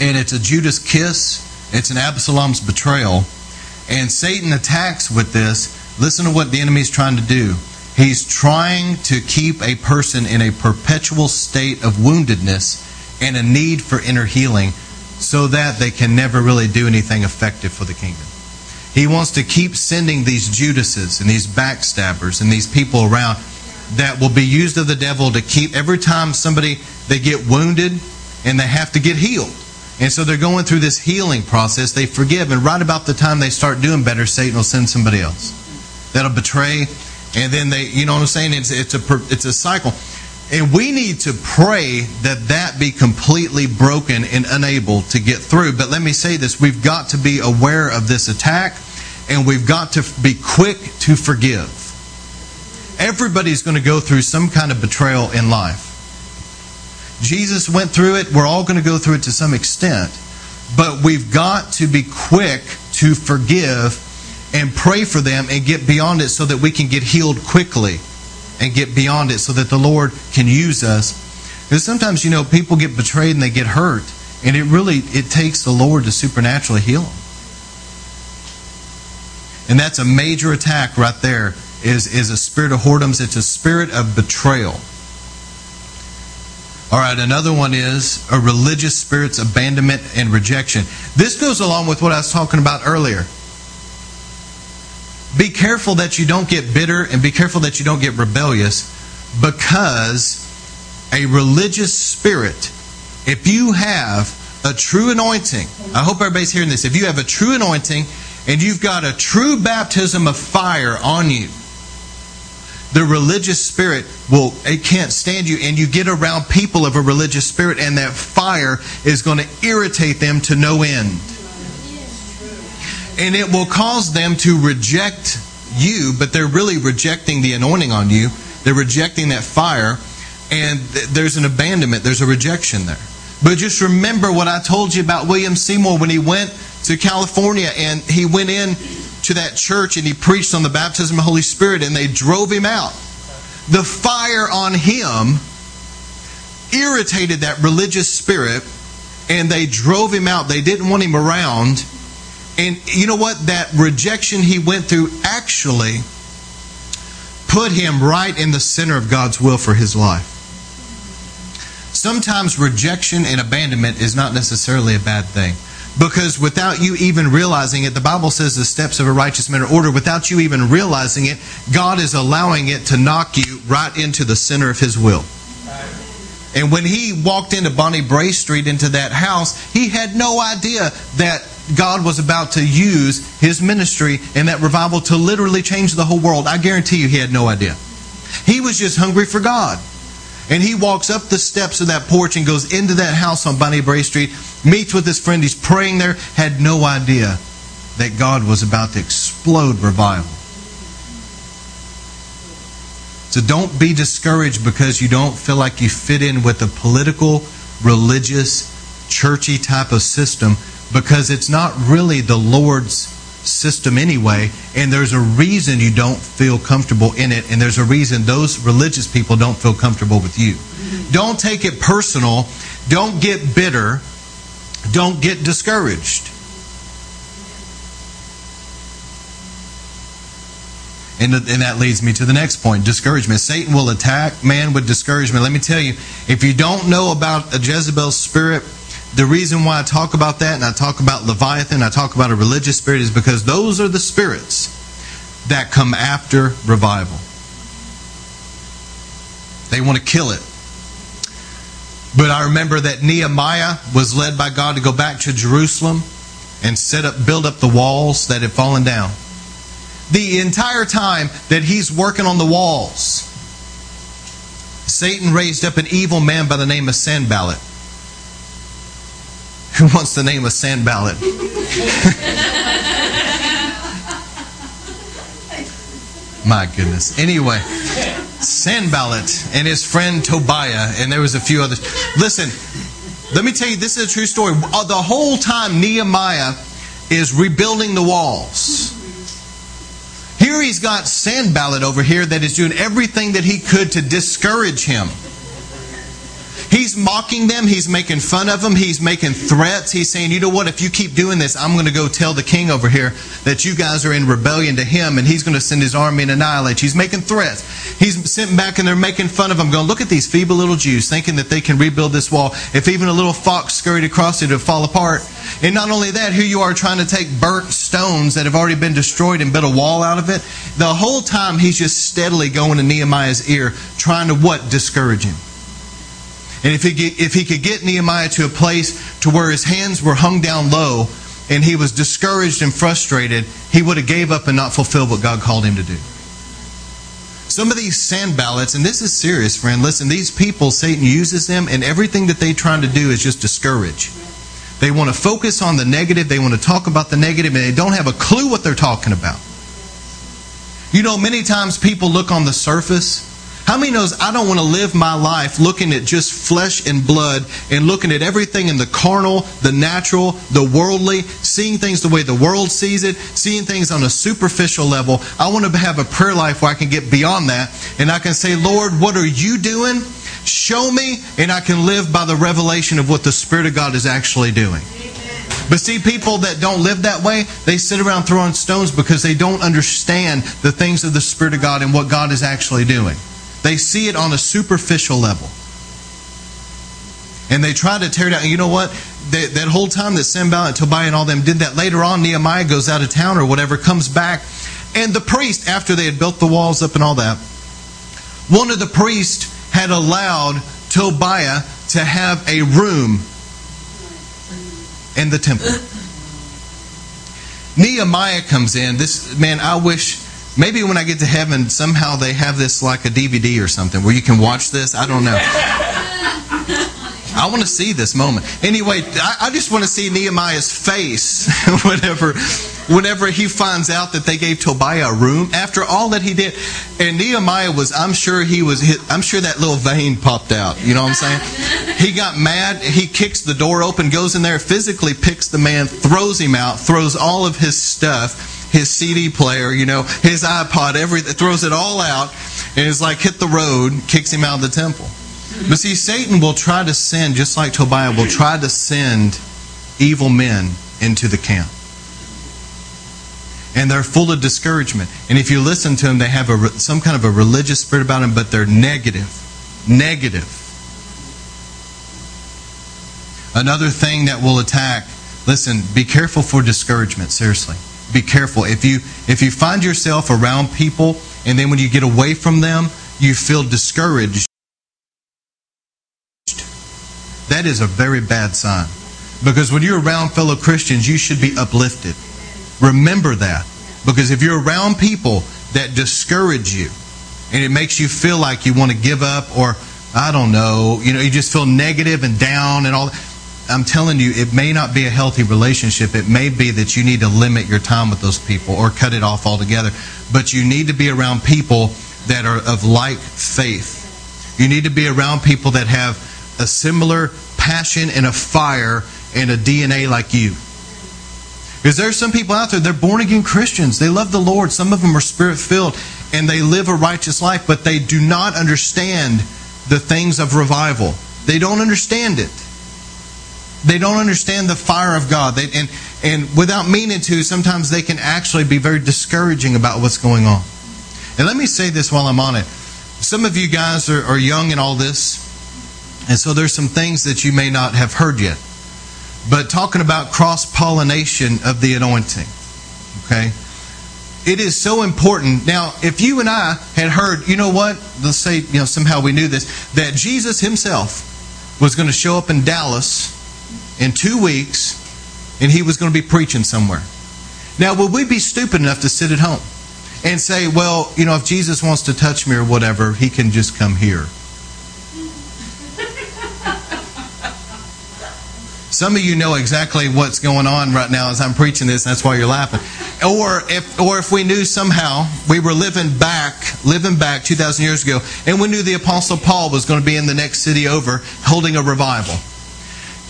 And it's a Judas kiss, it's an Absalom's betrayal. And Satan attacks with this. Listen to what the enemy's trying to do. He's trying to keep a person in a perpetual state of woundedness and a need for inner healing so that they can never really do anything effective for the kingdom. He wants to keep sending these Judases and these backstabbers and these people around that will be used of the devil to keep every time somebody they get wounded and they have to get healed. And so they're going through this healing process. They forgive, and right about the time they start doing better, Satan will send somebody else that'll betray, and then they, you know what I'm saying? It's it's a it's a cycle, and we need to pray that that be completely broken and unable to get through. But let me say this: we've got to be aware of this attack, and we've got to be quick to forgive. Everybody's going to go through some kind of betrayal in life. Jesus went through it. We're all going to go through it to some extent. But we've got to be quick to forgive and pray for them and get beyond it so that we can get healed quickly and get beyond it so that the Lord can use us. Because sometimes, you know, people get betrayed and they get hurt. And it really it takes the Lord to supernaturally heal them. And that's a major attack right there is, is a spirit of whoredoms. It's a spirit of betrayal. All right, another one is a religious spirit's abandonment and rejection. This goes along with what I was talking about earlier. Be careful that you don't get bitter and be careful that you don't get rebellious because a religious spirit, if you have a true anointing, I hope everybody's hearing this. If you have a true anointing and you've got a true baptism of fire on you, the religious spirit will it can't stand you and you get around people of a religious spirit and that fire is going to irritate them to no end and it will cause them to reject you but they're really rejecting the anointing on you they're rejecting that fire and there's an abandonment there's a rejection there but just remember what i told you about william seymour when he went to california and he went in to that church and he preached on the baptism of the Holy Spirit and they drove him out. The fire on him irritated that religious spirit and they drove him out. They didn't want him around. And you know what? That rejection he went through actually put him right in the center of God's will for his life. Sometimes rejection and abandonment is not necessarily a bad thing. Because without you even realizing it, the Bible says the steps of a righteous man are ordered. Without you even realizing it, God is allowing it to knock you right into the center of His will. And when he walked into Bonnie Brae Street into that house, he had no idea that God was about to use his ministry and that revival to literally change the whole world. I guarantee you he had no idea. He was just hungry for God. And he walks up the steps of that porch and goes into that house on Bonnie Brae Street, meets with his friend, he's praying there, had no idea that God was about to explode revival. So don't be discouraged because you don't feel like you fit in with a political, religious, churchy type of system because it's not really the Lord's system anyway, and there's a reason you don't feel comfortable in it, and there's a reason those religious people don't feel comfortable with you. Don't take it personal. Don't get bitter. Don't get discouraged. And, and that leads me to the next point discouragement. Satan will attack man with discouragement. Let me tell you, if you don't know about a Jezebel spirit, the reason why I talk about that and I talk about Leviathan, I talk about a religious spirit, is because those are the spirits that come after revival. They want to kill it. But I remember that Nehemiah was led by God to go back to Jerusalem and set up, build up the walls that had fallen down. The entire time that he's working on the walls, Satan raised up an evil man by the name of Sanballat who wants the name of Sanballat? My goodness. Anyway, Sanballat and his friend Tobiah, and there was a few others. Listen, let me tell you, this is a true story. Uh, the whole time Nehemiah is rebuilding the walls. Here he's got Sanballat over here that is doing everything that he could to discourage him. He's mocking them. He's making fun of them. He's making threats. He's saying, you know what? If you keep doing this, I'm going to go tell the king over here that you guys are in rebellion to him and he's going to send his army and annihilate you. He's making threats. He's sitting back and they're making fun of him, going, look at these feeble little Jews thinking that they can rebuild this wall. If even a little fox scurried across it, it would fall apart. And not only that, here you are trying to take burnt stones that have already been destroyed and build a wall out of it. The whole time he's just steadily going to Nehemiah's ear, trying to what? Discourage him. And if he, get, if he could get Nehemiah to a place to where his hands were hung down low and he was discouraged and frustrated, he would have gave up and not fulfilled what God called him to do. Some of these Sanballats, and this is serious, friend. Listen, these people, Satan uses them, and everything that they're trying to do is just discourage. They want to focus on the negative, they want to talk about the negative, and they don't have a clue what they're talking about. You know, many times people look on the surface how many knows I don't want to live my life looking at just flesh and blood and looking at everything in the carnal, the natural, the worldly, seeing things the way the world sees it, seeing things on a superficial level. I want to have a prayer life where I can get beyond that and I can say, Lord, what are you doing? Show me, and I can live by the revelation of what the Spirit of God is actually doing. But see, people that don't live that way, they sit around throwing stones because they don't understand the things of the Spirit of God and what God is actually doing. They see it on a superficial level. And they try to tear it down. And you know what? That, that whole time that Sanballat and Tobiah and all them did that, later on, Nehemiah goes out of town or whatever, comes back. And the priest, after they had built the walls up and all that, one of the priests had allowed Tobiah to have a room in the temple. Nehemiah comes in. This man, I wish Maybe when I get to heaven, somehow they have this like a DVD or something where you can watch this. I don't know. I want to see this moment. Anyway, I, I just want to see Nehemiah's face whenever, whenever he finds out that they gave Tobiah a room after all that he did. And Nehemiah was, I'm sure he was, I'm sure that little vein popped out. You know what I'm saying? He got mad. He kicks the door open, goes in there, physically picks the man, throws him out, throws all of his stuff his CD player, you know, his iPod, everything, throws it all out, and is like hit the road, kicks him out of the temple. But see, Satan will try to send, just like Tobiah, will try to send evil men into the camp. And they're full of discouragement. And if you listen to them, they have a, some kind of a religious spirit about them, but they're negative. Negative. Another thing that will attack, listen, be careful for discouragement, seriously be careful. If you if you find yourself around people and then when you get away from them, you feel discouraged, that is a very bad sign. Because when you're around fellow Christians, you should be uplifted. Remember that. Because if you're around people that discourage you and it makes you feel like you want to give up or I don't know, you know, you just feel negative and down and all that I'm telling you, it may not be a healthy relationship. It may be that you need to limit your time with those people or cut it off altogether. But you need to be around people that are of like faith. You need to be around people that have a similar passion and a fire and a DNA like you. Because there's some people out there, they're born again Christians. They love the Lord. Some of them are spirit filled and they live a righteous life, but they do not understand the things of revival. They don't understand it. They don't understand the fire of God. They, and, and without meaning to, sometimes they can actually be very discouraging about what's going on. And let me say this while I'm on it. Some of you guys are, are young in all this, and so there's some things that you may not have heard yet. But talking about cross pollination of the anointing, okay? It is so important. Now, if you and I had heard, you know what? Let's say, you know, somehow we knew this, that Jesus himself was going to show up in Dallas in two weeks and he was going to be preaching somewhere. Now, would we be stupid enough to sit at home and say, well, you know, if Jesus wants to touch me or whatever, he can just come here? Some of you know exactly what's going on right now as I'm preaching this, that's why you're laughing. Or if, or if we knew somehow we were living back, living back 2,000 years ago, and we knew the Apostle Paul was going to be in the next city over holding a revival.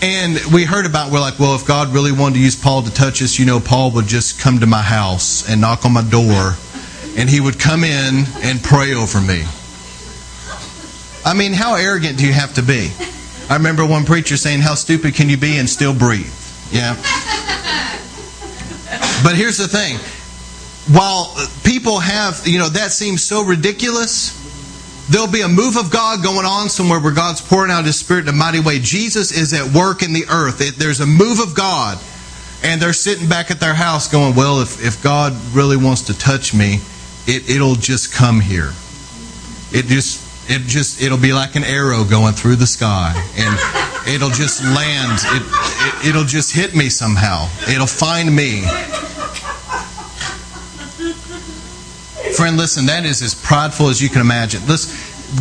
And we heard about, we're like, well, if God really wanted to use Paul to touch us, you know, Paul would just come to my house and knock on my door, and he would come in and pray over me. I mean, how arrogant do you have to be? I remember one preacher saying, How stupid can you be and still breathe? Yeah. But here's the thing while people have, you know, that seems so ridiculous, there'll be a move of God going on somewhere where God's pouring out His Spirit in a mighty way. Jesus is at work in the earth. It, there's a move of God. And they're sitting back at their house going, Well, if, if God really wants to touch me, it, it'll just come here. It just it just it'll be like an arrow going through the sky and it'll just land it, it will just hit me somehow it'll find me friend listen that is as prideful as you can imagine listen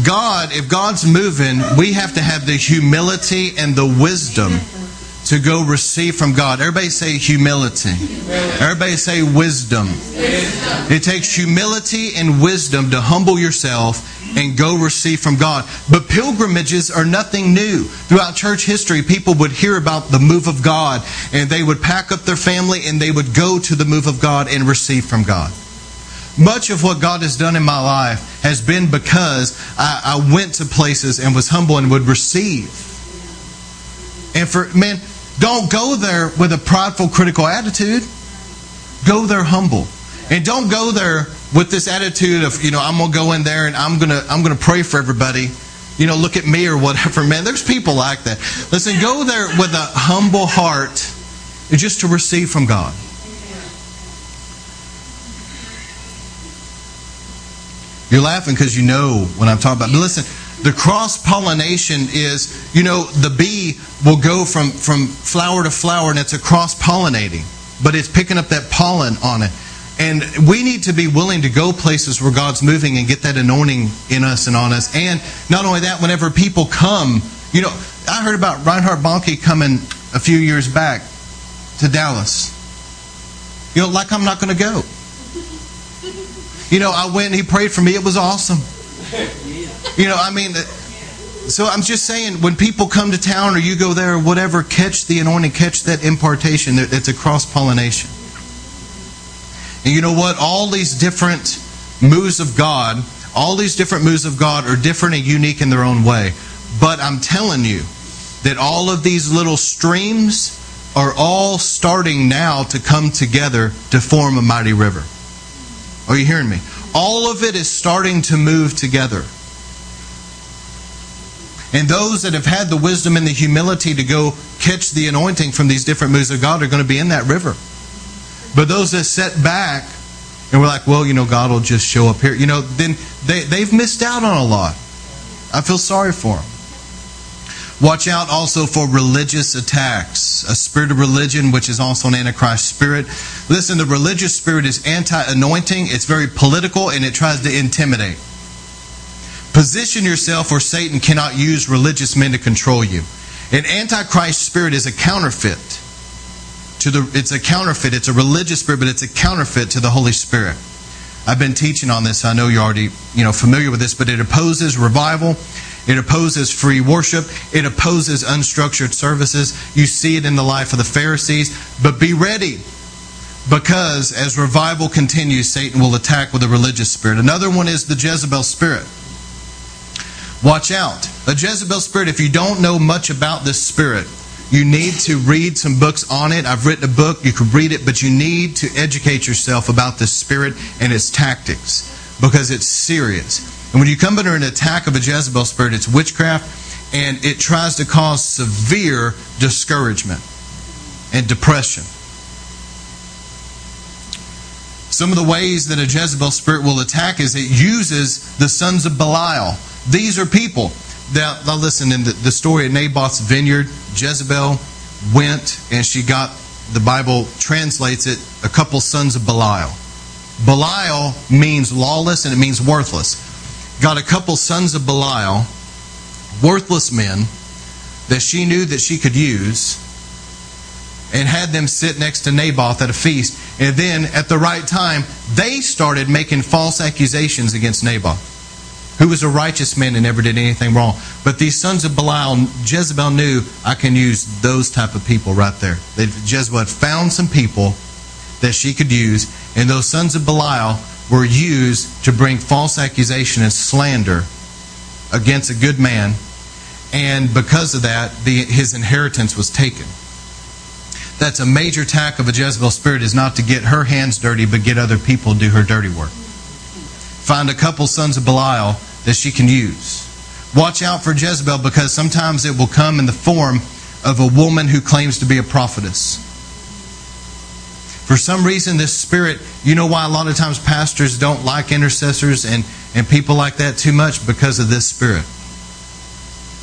god if god's moving we have to have the humility and the wisdom to go receive from God. Everybody say humility. Everybody say wisdom. It takes humility and wisdom to humble yourself and go receive from God. But pilgrimages are nothing new. Throughout church history, people would hear about the move of God and they would pack up their family and they would go to the move of God and receive from God. Much of what God has done in my life has been because I, I went to places and was humble and would receive. And for, man, don't go there with a prideful, critical attitude. Go there humble. And don't go there with this attitude of, you know, I'm going to go in there and I'm going to I'm going to pray for everybody. You know, look at me or whatever. Man, there's people like that. Listen, go there with a humble heart just to receive from God. You're laughing because you know what I'm talking about. But listen, the cross pollination is, you know, the bee will go from, from flower to flower and it's a cross pollinating, but it's picking up that pollen on it. And we need to be willing to go places where God's moving and get that anointing in us and on us. And not only that, whenever people come, you know, I heard about Reinhard Bonnke coming a few years back to Dallas. You know, like I'm not going to go. You know, I went and he prayed for me. It was awesome. You know, I mean, so I'm just saying, when people come to town or you go there or whatever, catch the anointing, catch that impartation. It's a cross pollination. And you know what? All these different moves of God, all these different moves of God are different and unique in their own way. But I'm telling you that all of these little streams are all starting now to come together to form a mighty river. Are you hearing me? All of it is starting to move together. And those that have had the wisdom and the humility to go catch the anointing from these different moves of God are going to be in that river. But those that set back and we're like, well, you know, God will just show up here, you know, then they, they've missed out on a lot. I feel sorry for them. Watch out also for religious attacks, a spirit of religion, which is also an antichrist spirit. Listen, the religious spirit is anti anointing, it's very political, and it tries to intimidate. Position yourself or Satan cannot use religious men to control you. An antichrist spirit is a counterfeit to the it's a counterfeit, it's a religious spirit, but it's a counterfeit to the Holy Spirit. I've been teaching on this. I know you're already, you know, familiar with this, but it opposes revival. It opposes free worship. It opposes unstructured services. You see it in the life of the Pharisees. But be ready because as revival continues, Satan will attack with a religious spirit. Another one is the Jezebel spirit. Watch out. A Jezebel spirit, if you don't know much about this spirit, you need to read some books on it. I've written a book, you can read it, but you need to educate yourself about this spirit and its tactics because it's serious. And when you come under an attack of a Jezebel spirit, it's witchcraft and it tries to cause severe discouragement and depression. Some of the ways that a Jezebel spirit will attack is it uses the sons of Belial these are people. Now, now listen, in the, the story of Naboth's vineyard, Jezebel went and she got, the Bible translates it, a couple sons of Belial. Belial means lawless and it means worthless. Got a couple sons of Belial, worthless men, that she knew that she could use, and had them sit next to Naboth at a feast. And then, at the right time, they started making false accusations against Naboth who was a righteous man and never did anything wrong. But these sons of Belial, Jezebel knew I can use those type of people right there. Jezebel had found some people that she could use, and those sons of Belial were used to bring false accusation and slander against a good man. and because of that, the, his inheritance was taken. That's a major attack of a Jezebel spirit is not to get her hands dirty, but get other people to do her dirty work. Find a couple sons of Belial that she can use. Watch out for Jezebel because sometimes it will come in the form of a woman who claims to be a prophetess. For some reason, this spirit, you know why a lot of times pastors don't like intercessors and, and people like that too much? Because of this spirit.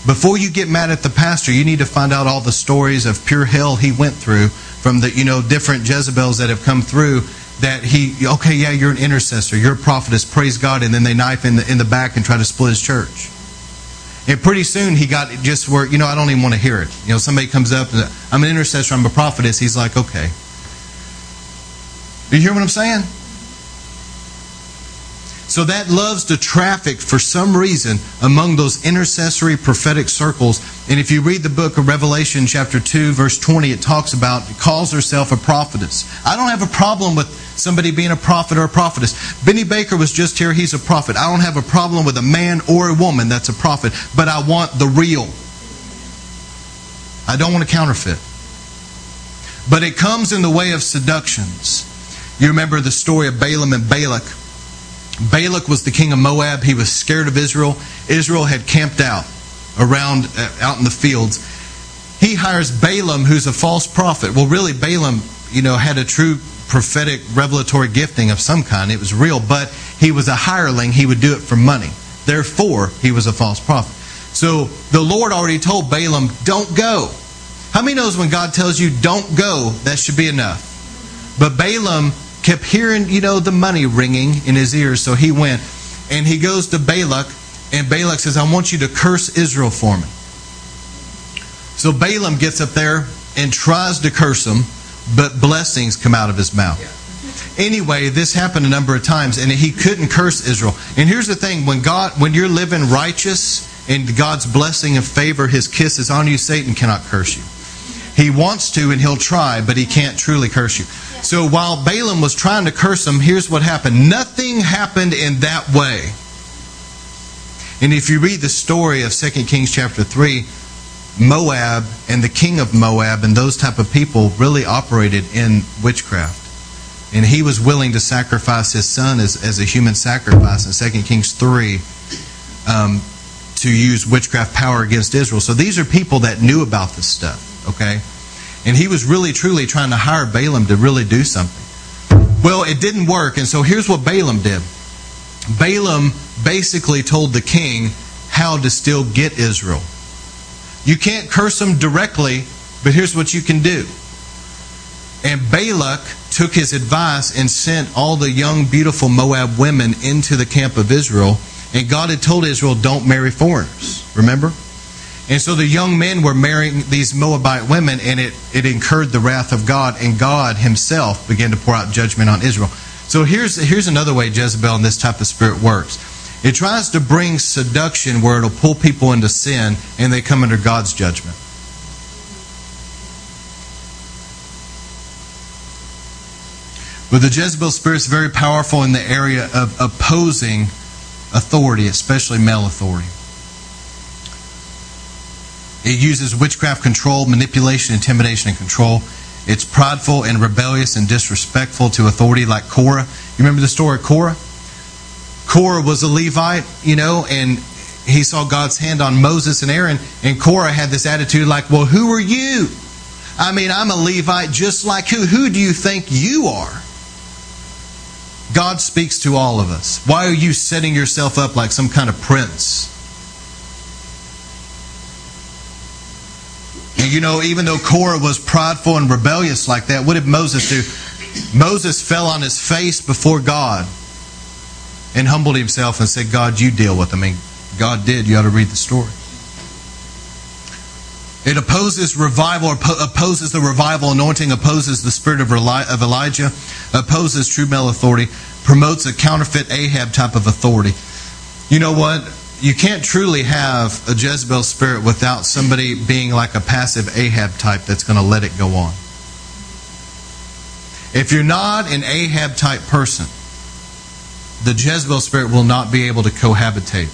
Before you get mad at the pastor, you need to find out all the stories of pure hell he went through from the, you know, different Jezebels that have come through that he, okay, yeah, you're an intercessor, you're a prophetess, praise God, and then they knife in the, in the back and try to split his church. And pretty soon he got just where, you know, I don't even want to hear it. You know, somebody comes up and I'm an intercessor, I'm a prophetess. He's like, okay. Do you hear what I'm saying? So that loves to traffic for some reason among those intercessory prophetic circles. And if you read the book of Revelation, chapter 2, verse 20, it talks about, calls herself a prophetess. I don't have a problem with somebody being a prophet or a prophetess. Benny Baker was just here, he's a prophet. I don't have a problem with a man or a woman that's a prophet, but I want the real. I don't want to counterfeit. But it comes in the way of seductions. You remember the story of Balaam and Balak. Balak was the king of Moab. He was scared of Israel. Israel had camped out around uh, out in the fields. He hires Balaam, who's a false prophet. Well, really, Balaam, you know, had a true prophetic revelatory gifting of some kind. It was real, but he was a hireling. He would do it for money. Therefore, he was a false prophet. So the Lord already told Balaam, "Don't go." How many knows when God tells you don't go, that should be enough? But Balaam kept hearing, you know, the money ringing in his ears, so he went. And he goes to Balak, and Balak says, I want you to curse Israel for me. So Balaam gets up there and tries to curse him, but blessings come out of his mouth. Anyway, this happened a number of times, and he couldn't curse Israel. And here's the thing: when God, when you're living righteous and God's blessing and favor, His kiss is on you, Satan cannot curse you. He wants to, and he'll try, but he can't truly curse you. So while Balaam was trying to curse him, here's what happened. Nothing happened in that way. And if you read the story of 2 Kings chapter 3, Moab and the king of Moab and those type of people really operated in witchcraft. And he was willing to sacrifice his son as, as a human sacrifice in 2 Kings 3 um, to use witchcraft power against Israel. So these are people that knew about this stuff, okay? And he was really truly trying to hire Balaam to really do something. Well, it didn't work, and so here's what Balaam did. Balaam basically told the king how to still get Israel. You can't curse them directly, but here's what you can do. And Balak took his advice and sent all the young, beautiful Moab women into the camp of Israel. And God had told Israel, don't marry foreigners. Remember? And so the young men were marrying these Moabite women, and it, it incurred the wrath of God, and God himself began to pour out judgment on Israel. So here's, here's another way Jezebel and this type of spirit works it tries to bring seduction where it'll pull people into sin, and they come under God's judgment. But the Jezebel spirit is very powerful in the area of opposing authority, especially male authority. It uses witchcraft control, manipulation, intimidation, and control. It's prideful and rebellious and disrespectful to authority, like Korah. You remember the story of Korah? Korah was a Levite, you know, and he saw God's hand on Moses and Aaron, and Korah had this attitude like, Well, who are you? I mean, I'm a Levite just like who? Who do you think you are? God speaks to all of us. Why are you setting yourself up like some kind of prince? And you know, even though Korah was prideful and rebellious like that, what did Moses do? Moses fell on his face before God and humbled himself and said, God, you deal with them. Mean, God did. You ought to read the story. It opposes revival, opposes the revival anointing, opposes the spirit of Elijah, opposes true male authority, promotes a counterfeit Ahab type of authority. You know what? You can't truly have a Jezebel spirit without somebody being like a passive Ahab type that's going to let it go on. If you're not an Ahab type person, the Jezebel spirit will not be able to cohabitate.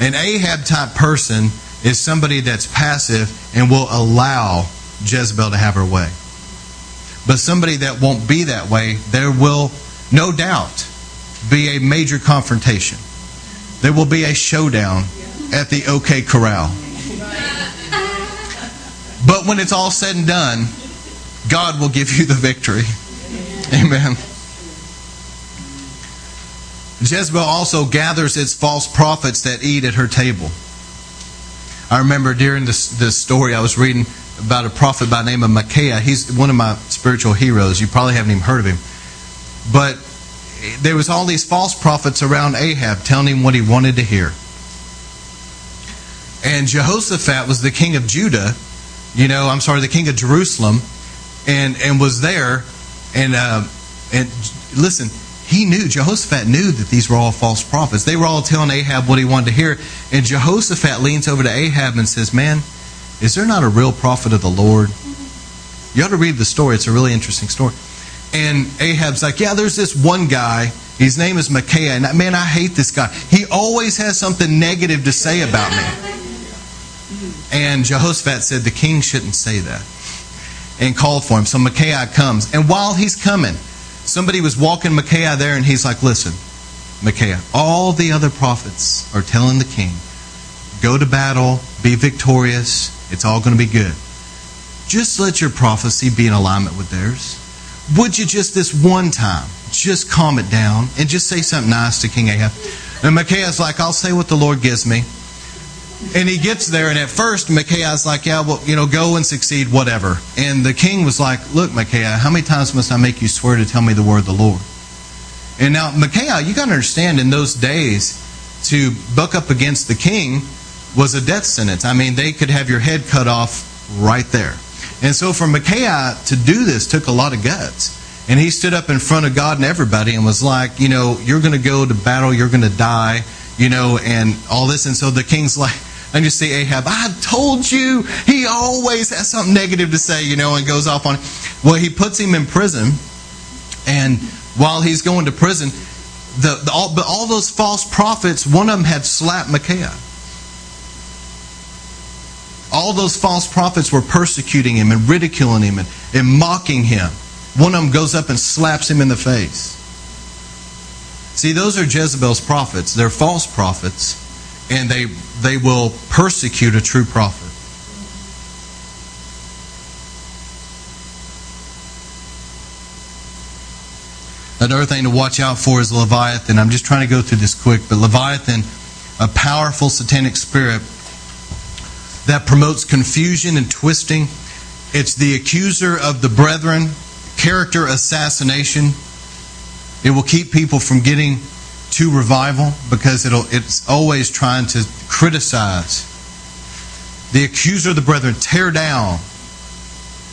An Ahab type person is somebody that's passive and will allow Jezebel to have her way. But somebody that won't be that way, there will no doubt be a major confrontation. There will be a showdown at the OK Corral. But when it's all said and done, God will give you the victory. Amen. Jezebel also gathers its false prophets that eat at her table. I remember during this, this story I was reading about a prophet by the name of Micaiah. He's one of my spiritual heroes. You probably haven't even heard of him. But there was all these false prophets around Ahab telling him what he wanted to hear. And Jehoshaphat was the king of Judah, you know, I'm sorry, the king of Jerusalem, and and was there, and uh, and listen, he knew Jehoshaphat knew that these were all false prophets. They were all telling Ahab what he wanted to hear, and Jehoshaphat leans over to Ahab and says, "Man, is there not a real prophet of the Lord?" You ought to read the story. It's a really interesting story. And Ahab's like, Yeah, there's this one guy. His name is Micaiah. And man, I hate this guy. He always has something negative to say about me. And Jehoshaphat said, The king shouldn't say that. And called for him. So Micaiah comes. And while he's coming, somebody was walking Micaiah there, and he's like, Listen, Micaiah, all the other prophets are telling the king, Go to battle, be victorious, it's all going to be good. Just let your prophecy be in alignment with theirs. Would you just this one time, just calm it down and just say something nice to King Ahab? And Micaiah's like, I'll say what the Lord gives me. And he gets there, and at first, Micaiah's like, Yeah, well, you know, go and succeed, whatever. And the king was like, Look, Micaiah, how many times must I make you swear to tell me the word of the Lord? And now, Micaiah, you got to understand, in those days, to buck up against the king was a death sentence. I mean, they could have your head cut off right there. And so for Micaiah to do this took a lot of guts. And he stood up in front of God and everybody and was like, you know, you're going to go to battle, you're going to die, you know, and all this. And so the king's like, and you see Ahab, I told you, he always has something negative to say, you know, and goes off on it. Well, he puts him in prison. And while he's going to prison, the, the all, but all those false prophets, one of them had slapped Micaiah all those false prophets were persecuting him and ridiculing him and, and mocking him. One of them goes up and slaps him in the face. See, those are Jezebel's prophets. They're false prophets, and they, they will persecute a true prophet. Another thing to watch out for is Leviathan. I'm just trying to go through this quick, but Leviathan, a powerful satanic spirit that promotes confusion and twisting. It's the accuser of the brethren, character assassination. It will keep people from getting to revival because it's always trying to criticize. The accuser of the brethren, tear down.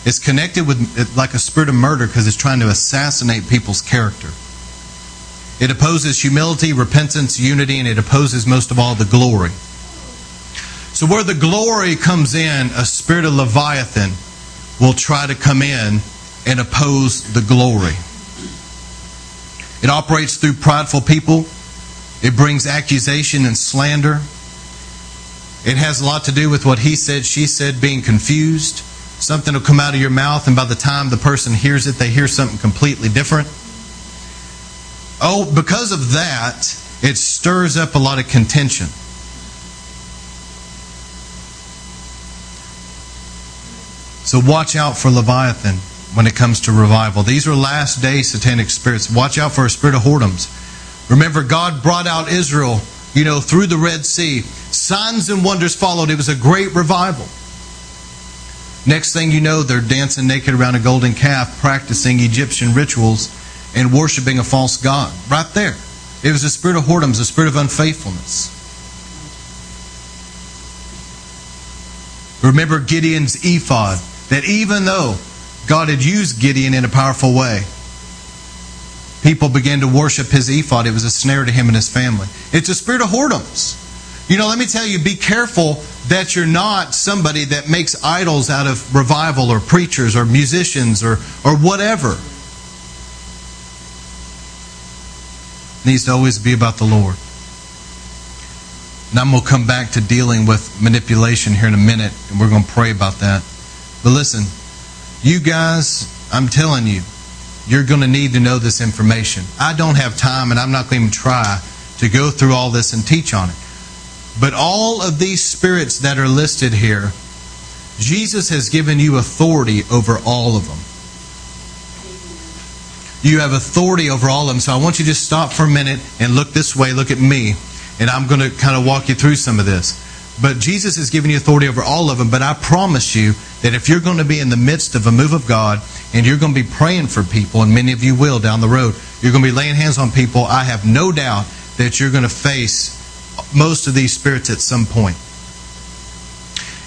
It's connected with like a spirit of murder because it's trying to assassinate people's character. It opposes humility, repentance, unity, and it opposes most of all the glory. So, where the glory comes in, a spirit of Leviathan will try to come in and oppose the glory. It operates through prideful people, it brings accusation and slander. It has a lot to do with what he said, she said, being confused. Something will come out of your mouth, and by the time the person hears it, they hear something completely different. Oh, because of that, it stirs up a lot of contention. So watch out for Leviathan when it comes to revival. These are last day satanic spirits. Watch out for a spirit of whoredoms. Remember, God brought out Israel, you know, through the Red Sea. Signs and wonders followed. It was a great revival. Next thing you know, they're dancing naked around a golden calf, practicing Egyptian rituals, and worshiping a false god. Right there. It was a spirit of whoredoms, a spirit of unfaithfulness. Remember Gideon's ephod that even though God had used Gideon in a powerful way, people began to worship his ephod. It was a snare to him and his family. It's a spirit of whoredoms. You know, let me tell you, be careful that you're not somebody that makes idols out of revival or preachers or musicians or, or whatever. It needs to always be about the Lord. And I'm going to come back to dealing with manipulation here in a minute, and we're going to pray about that. But listen, you guys, I'm telling you, you're going to need to know this information. I don't have time, and I'm not going to even try to go through all this and teach on it. But all of these spirits that are listed here, Jesus has given you authority over all of them. You have authority over all of them. So I want you to just stop for a minute and look this way, look at me, and I'm going to kind of walk you through some of this. But Jesus has given you authority over all of them. But I promise you that if you're going to be in the midst of a move of God and you're going to be praying for people, and many of you will down the road, you're going to be laying hands on people, I have no doubt that you're going to face most of these spirits at some point.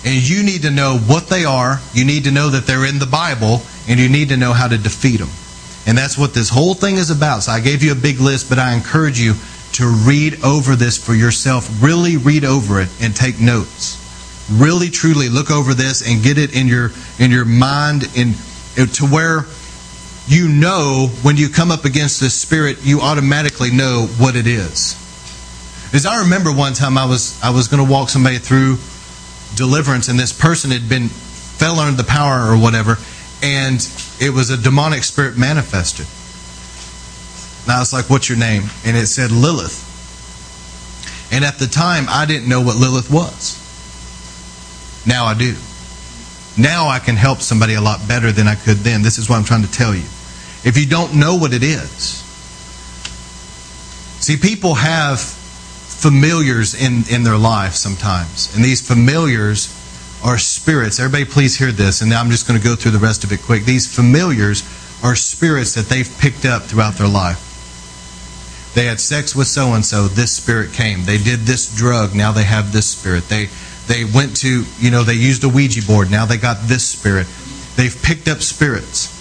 And you need to know what they are, you need to know that they're in the Bible, and you need to know how to defeat them. And that's what this whole thing is about. So I gave you a big list, but I encourage you to read over this for yourself. Really read over it and take notes. Really truly look over this and get it in your in your mind in uh, to where you know when you come up against this spirit, you automatically know what it is. As I remember one time I was I was going to walk somebody through deliverance and this person had been fell under the power or whatever and it was a demonic spirit manifested. And I was like, What's your name? And it said Lilith. And at the time, I didn't know what Lilith was. Now I do. Now I can help somebody a lot better than I could then. This is what I'm trying to tell you. If you don't know what it is, see, people have familiars in, in their life sometimes. And these familiars are spirits. Everybody, please hear this. And I'm just going to go through the rest of it quick. These familiars are spirits that they've picked up throughout their life. They had sex with so and so, this spirit came. They did this drug, now they have this spirit. They they went to, you know, they used a Ouija board, now they got this spirit. They've picked up spirits.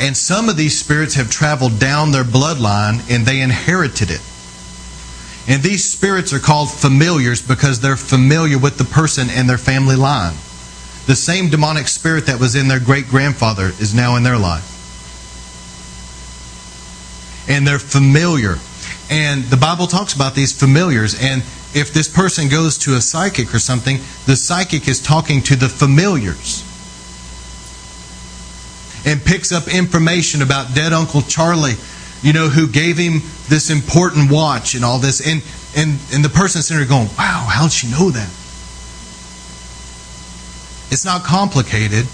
And some of these spirits have traveled down their bloodline and they inherited it. And these spirits are called familiars because they're familiar with the person and their family line. The same demonic spirit that was in their great grandfather is now in their life and they're familiar. And the Bible talks about these familiars. And if this person goes to a psychic or something, the psychic is talking to the familiars and picks up information about dead Uncle Charlie, you know, who gave him this important watch and all this. And and and the person sitting there going, Wow, how'd she know that? It's not complicated,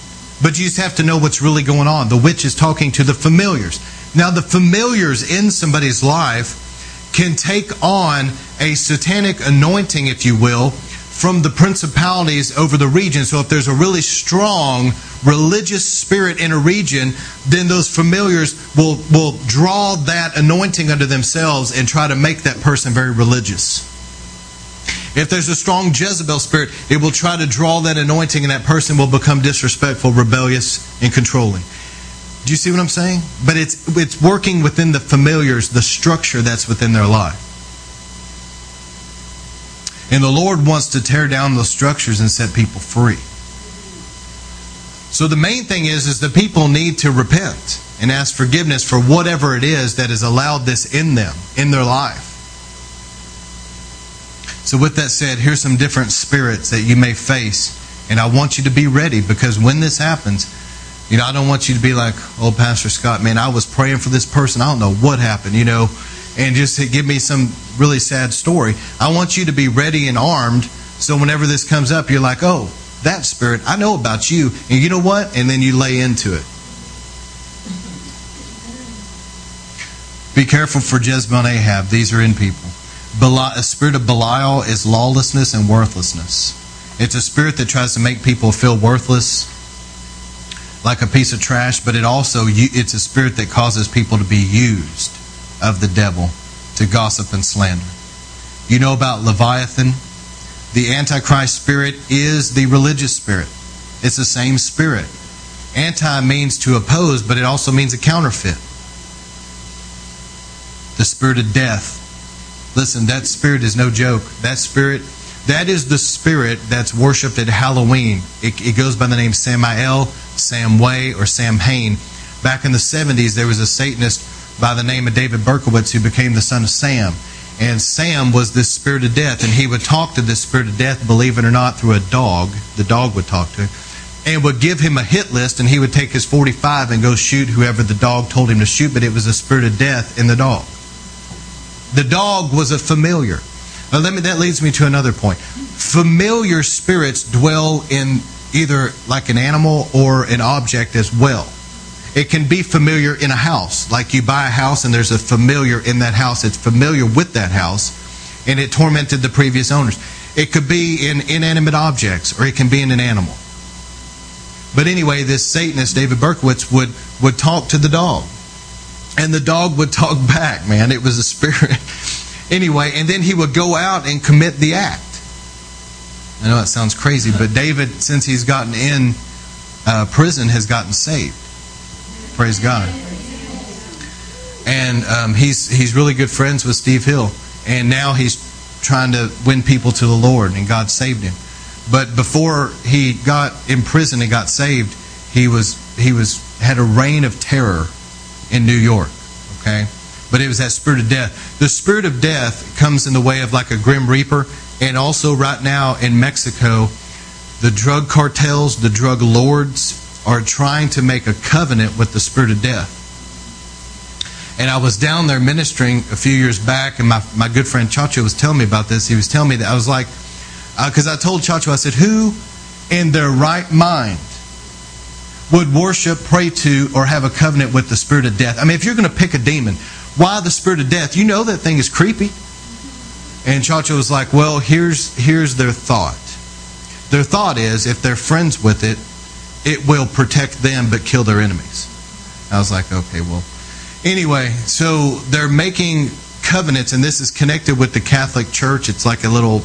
but you just have to know what's really going on. The witch is talking to the familiars. Now, the familiars in somebody's life can take on a satanic anointing, if you will, from the principalities over the region. So, if there's a really strong religious spirit in a region, then those familiars will, will draw that anointing unto themselves and try to make that person very religious. If there's a strong Jezebel spirit, it will try to draw that anointing, and that person will become disrespectful, rebellious, and controlling. Do you see what I'm saying? But it's it's working within the familiars, the structure that's within their life. And the Lord wants to tear down those structures and set people free. So the main thing is is the people need to repent and ask forgiveness for whatever it is that has allowed this in them, in their life. So with that said, here's some different spirits that you may face, and I want you to be ready because when this happens, you know, I don't want you to be like, oh, Pastor Scott, man, I was praying for this person. I don't know what happened, you know, and just give me some really sad story. I want you to be ready and armed so whenever this comes up, you're like, oh, that spirit, I know about you. And you know what? And then you lay into it. Be careful for Jezebel and Ahab. These are in people. A spirit of Belial is lawlessness and worthlessness. It's a spirit that tries to make people feel worthless like a piece of trash, but it also it's a spirit that causes people to be used of the devil to gossip and slander. You know about Leviathan? The Antichrist spirit is the religious spirit. It's the same spirit. Anti means to oppose, but it also means a counterfeit. The spirit of death. Listen, that spirit is no joke. That spirit, that is the spirit that's worshipped at Halloween. It, it goes by the name Samael Sam Way or Sam Hain. Back in the 70s, there was a Satanist by the name of David Berkowitz who became the son of Sam. And Sam was this spirit of death, and he would talk to this spirit of death, believe it or not, through a dog. The dog would talk to him and would give him a hit list, and he would take his 45 and go shoot whoever the dog told him to shoot, but it was a spirit of death in the dog. The dog was a familiar. Now, let me, that leads me to another point. Familiar spirits dwell in either like an animal or an object as well. It can be familiar in a house, like you buy a house and there's a familiar in that house. It's familiar with that house, and it tormented the previous owners. It could be in inanimate objects, or it can be in an animal. But anyway, this Satanist, David Berkowitz, would, would talk to the dog. And the dog would talk back, man. It was a spirit. anyway, and then he would go out and commit the act. I know that sounds crazy, but David, since he's gotten in uh, prison, has gotten saved. Praise God. And um, he's he's really good friends with Steve Hill, and now he's trying to win people to the Lord, and God saved him. But before he got in prison and got saved, he was he was had a reign of terror in New York. Okay, but it was that spirit of death. The spirit of death comes in the way of like a grim reaper, and also right now in Mexico, the drug cartels, the drug lords are trying to make a covenant with the spirit of death. And I was down there ministering a few years back, and my, my good friend Chacho was telling me about this. He was telling me that I was like, because uh, I told Chacho, I said, who in their right mind would worship, pray to, or have a covenant with the spirit of death? I mean, if you're going to pick a demon, why the spirit of death? You know that thing is creepy. And Chacho was like, well, here's, here's their thought. Their thought is if they're friends with it, it will protect them but kill their enemies. I was like, okay, well. Anyway, so they're making covenants, and this is connected with the Catholic Church. It's like a little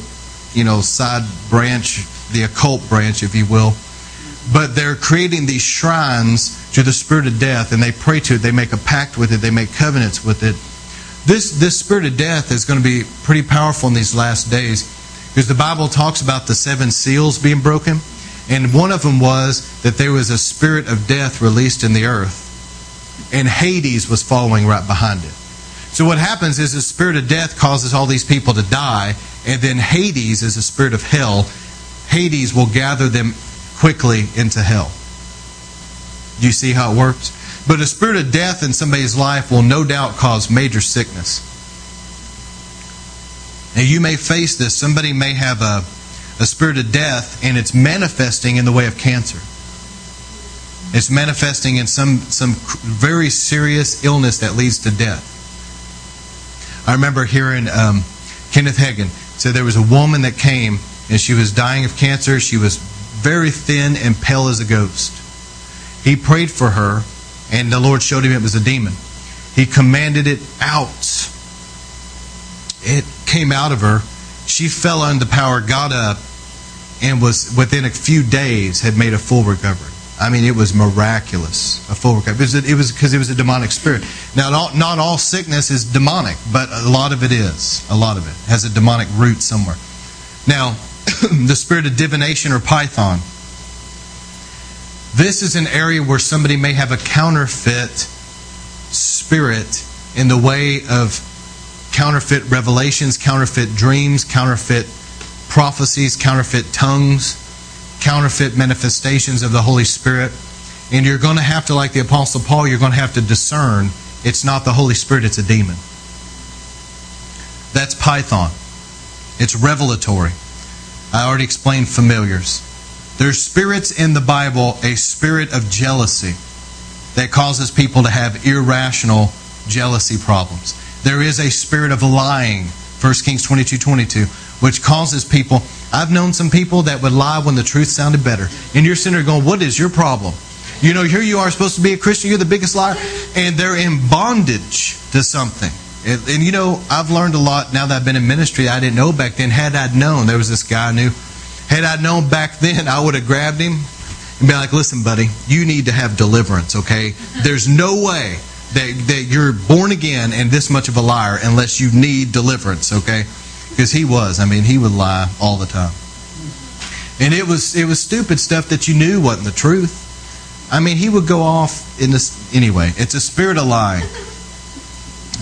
you know, side branch, the occult branch, if you will. But they're creating these shrines to the spirit of death, and they pray to it. They make a pact with it. They make covenants with it. This this spirit of death is going to be pretty powerful in these last days, because the Bible talks about the seven seals being broken, and one of them was that there was a spirit of death released in the earth, and Hades was following right behind it. So what happens is the spirit of death causes all these people to die, and then Hades is the spirit of hell. Hades will gather them quickly into hell. Do you see how it works? But a spirit of death in somebody's life will no doubt cause major sickness. Now you may face this. Somebody may have a, a spirit of death and it's manifesting in the way of cancer. It's manifesting in some, some very serious illness that leads to death. I remember hearing um, Kenneth Hagin say there was a woman that came and she was dying of cancer. She was very thin and pale as a ghost. He prayed for her, and the Lord showed him it was a demon. He commanded it out. It came out of her. She fell under power, got up, and was within a few days had made a full recovery. I mean, it was miraculous, a full recovery. It was because it, it, was a demonic spirit. Now, not, not all sickness is demonic, but a lot of it is. A lot of it has a demonic root somewhere. Now, the spirit of divination or python. This is an area where somebody may have a counterfeit spirit in the way of counterfeit revelations, counterfeit dreams, counterfeit prophecies, counterfeit tongues counterfeit manifestations of the Holy Spirit. And you're going to have to, like the Apostle Paul, you're going to have to discern it's not the Holy Spirit, it's a demon. That's Python. It's revelatory. I already explained familiars. There's spirits in the Bible, a spirit of jealousy that causes people to have irrational jealousy problems. There is a spirit of lying, 1 Kings 22 22, which causes people I've known some people that would lie when the truth sounded better. And you're sitting there going, What is your problem? You know, here you are supposed to be a Christian, you're the biggest liar, and they're in bondage to something. And, and, you know, I've learned a lot now that I've been in ministry I didn't know back then. Had I known, there was this guy I knew. Had I known back then, I would have grabbed him and be like, listen, buddy, you need to have deliverance, okay? There's no way that, that you're born again and this much of a liar unless you need deliverance, okay? because he was. I mean, he would lie all the time, and it was it was stupid stuff that you knew wasn't the truth. I mean, he would go off in this anyway. It's a spirit of lying.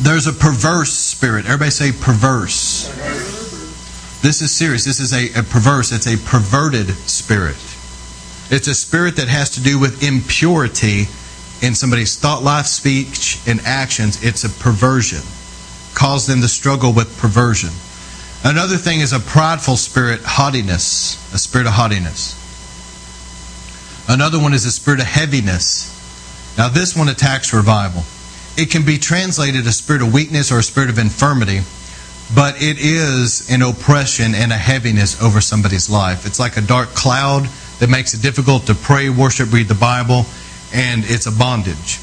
There's a perverse spirit. Everybody say perverse. This is serious. This is a, a perverse, it's a perverted spirit. It's a spirit that has to do with impurity in somebody's thought life, speech, and actions. It's a perversion. Cause them to struggle with perversion. Another thing is a prideful spirit, haughtiness, a spirit of haughtiness. Another one is a spirit of heaviness. Now, this one attacks revival. It can be translated a spirit of weakness or a spirit of infirmity, but it is an oppression and a heaviness over somebody's life. It's like a dark cloud that makes it difficult to pray, worship, read the Bible, and it's a bondage.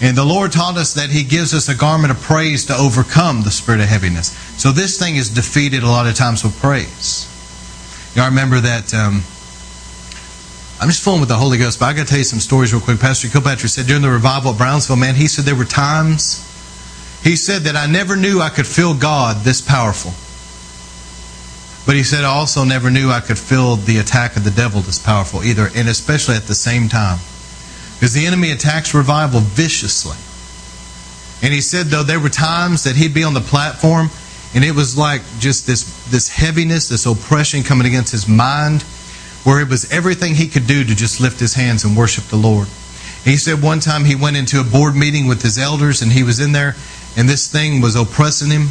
And the Lord taught us that He gives us a garment of praise to overcome the spirit of heaviness. So this thing is defeated a lot of times with praise. You know, I remember that. Um, I'm just fooling with the Holy Ghost, but I got to tell you some stories real quick. Pastor Kilpatrick said during the revival at Brownsville, man, he said there were times, he said that I never knew I could feel God this powerful. But he said I also never knew I could feel the attack of the devil this powerful either, and especially at the same time. Because the enemy attacks revival viciously. And he said, though, there were times that he'd be on the platform and it was like just this, this heaviness, this oppression coming against his mind where it was everything he could do to just lift his hands and worship the Lord. He said one time he went into a board meeting with his elders and he was in there and this thing was oppressing him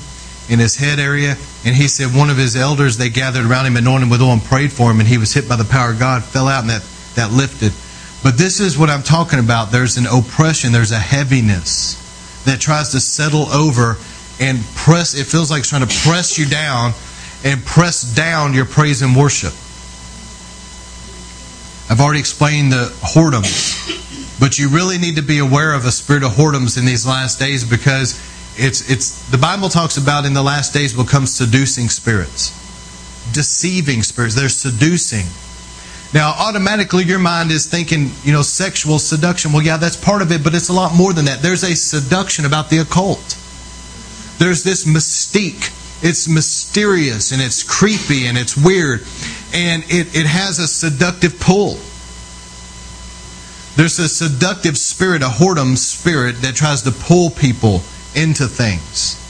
in his head area. And he said one of his elders, they gathered around him, anointed him with oil and prayed for him and he was hit by the power of God, fell out and that, that lifted. But this is what I'm talking about. There's an oppression, there's a heaviness that tries to settle over and press, it feels like it's trying to press you down and press down your praise and worship. I've already explained the whoredoms, but you really need to be aware of a spirit of whoredoms in these last days because it's it's the Bible talks about in the last days will come seducing spirits, deceiving spirits. They're seducing. Now, automatically, your mind is thinking, you know, sexual seduction. Well, yeah, that's part of it, but it's a lot more than that. There's a seduction about the occult. There's this mystique. It's mysterious and it's creepy and it's weird and it, it has a seductive pull. There's a seductive spirit, a whoredom spirit that tries to pull people into things.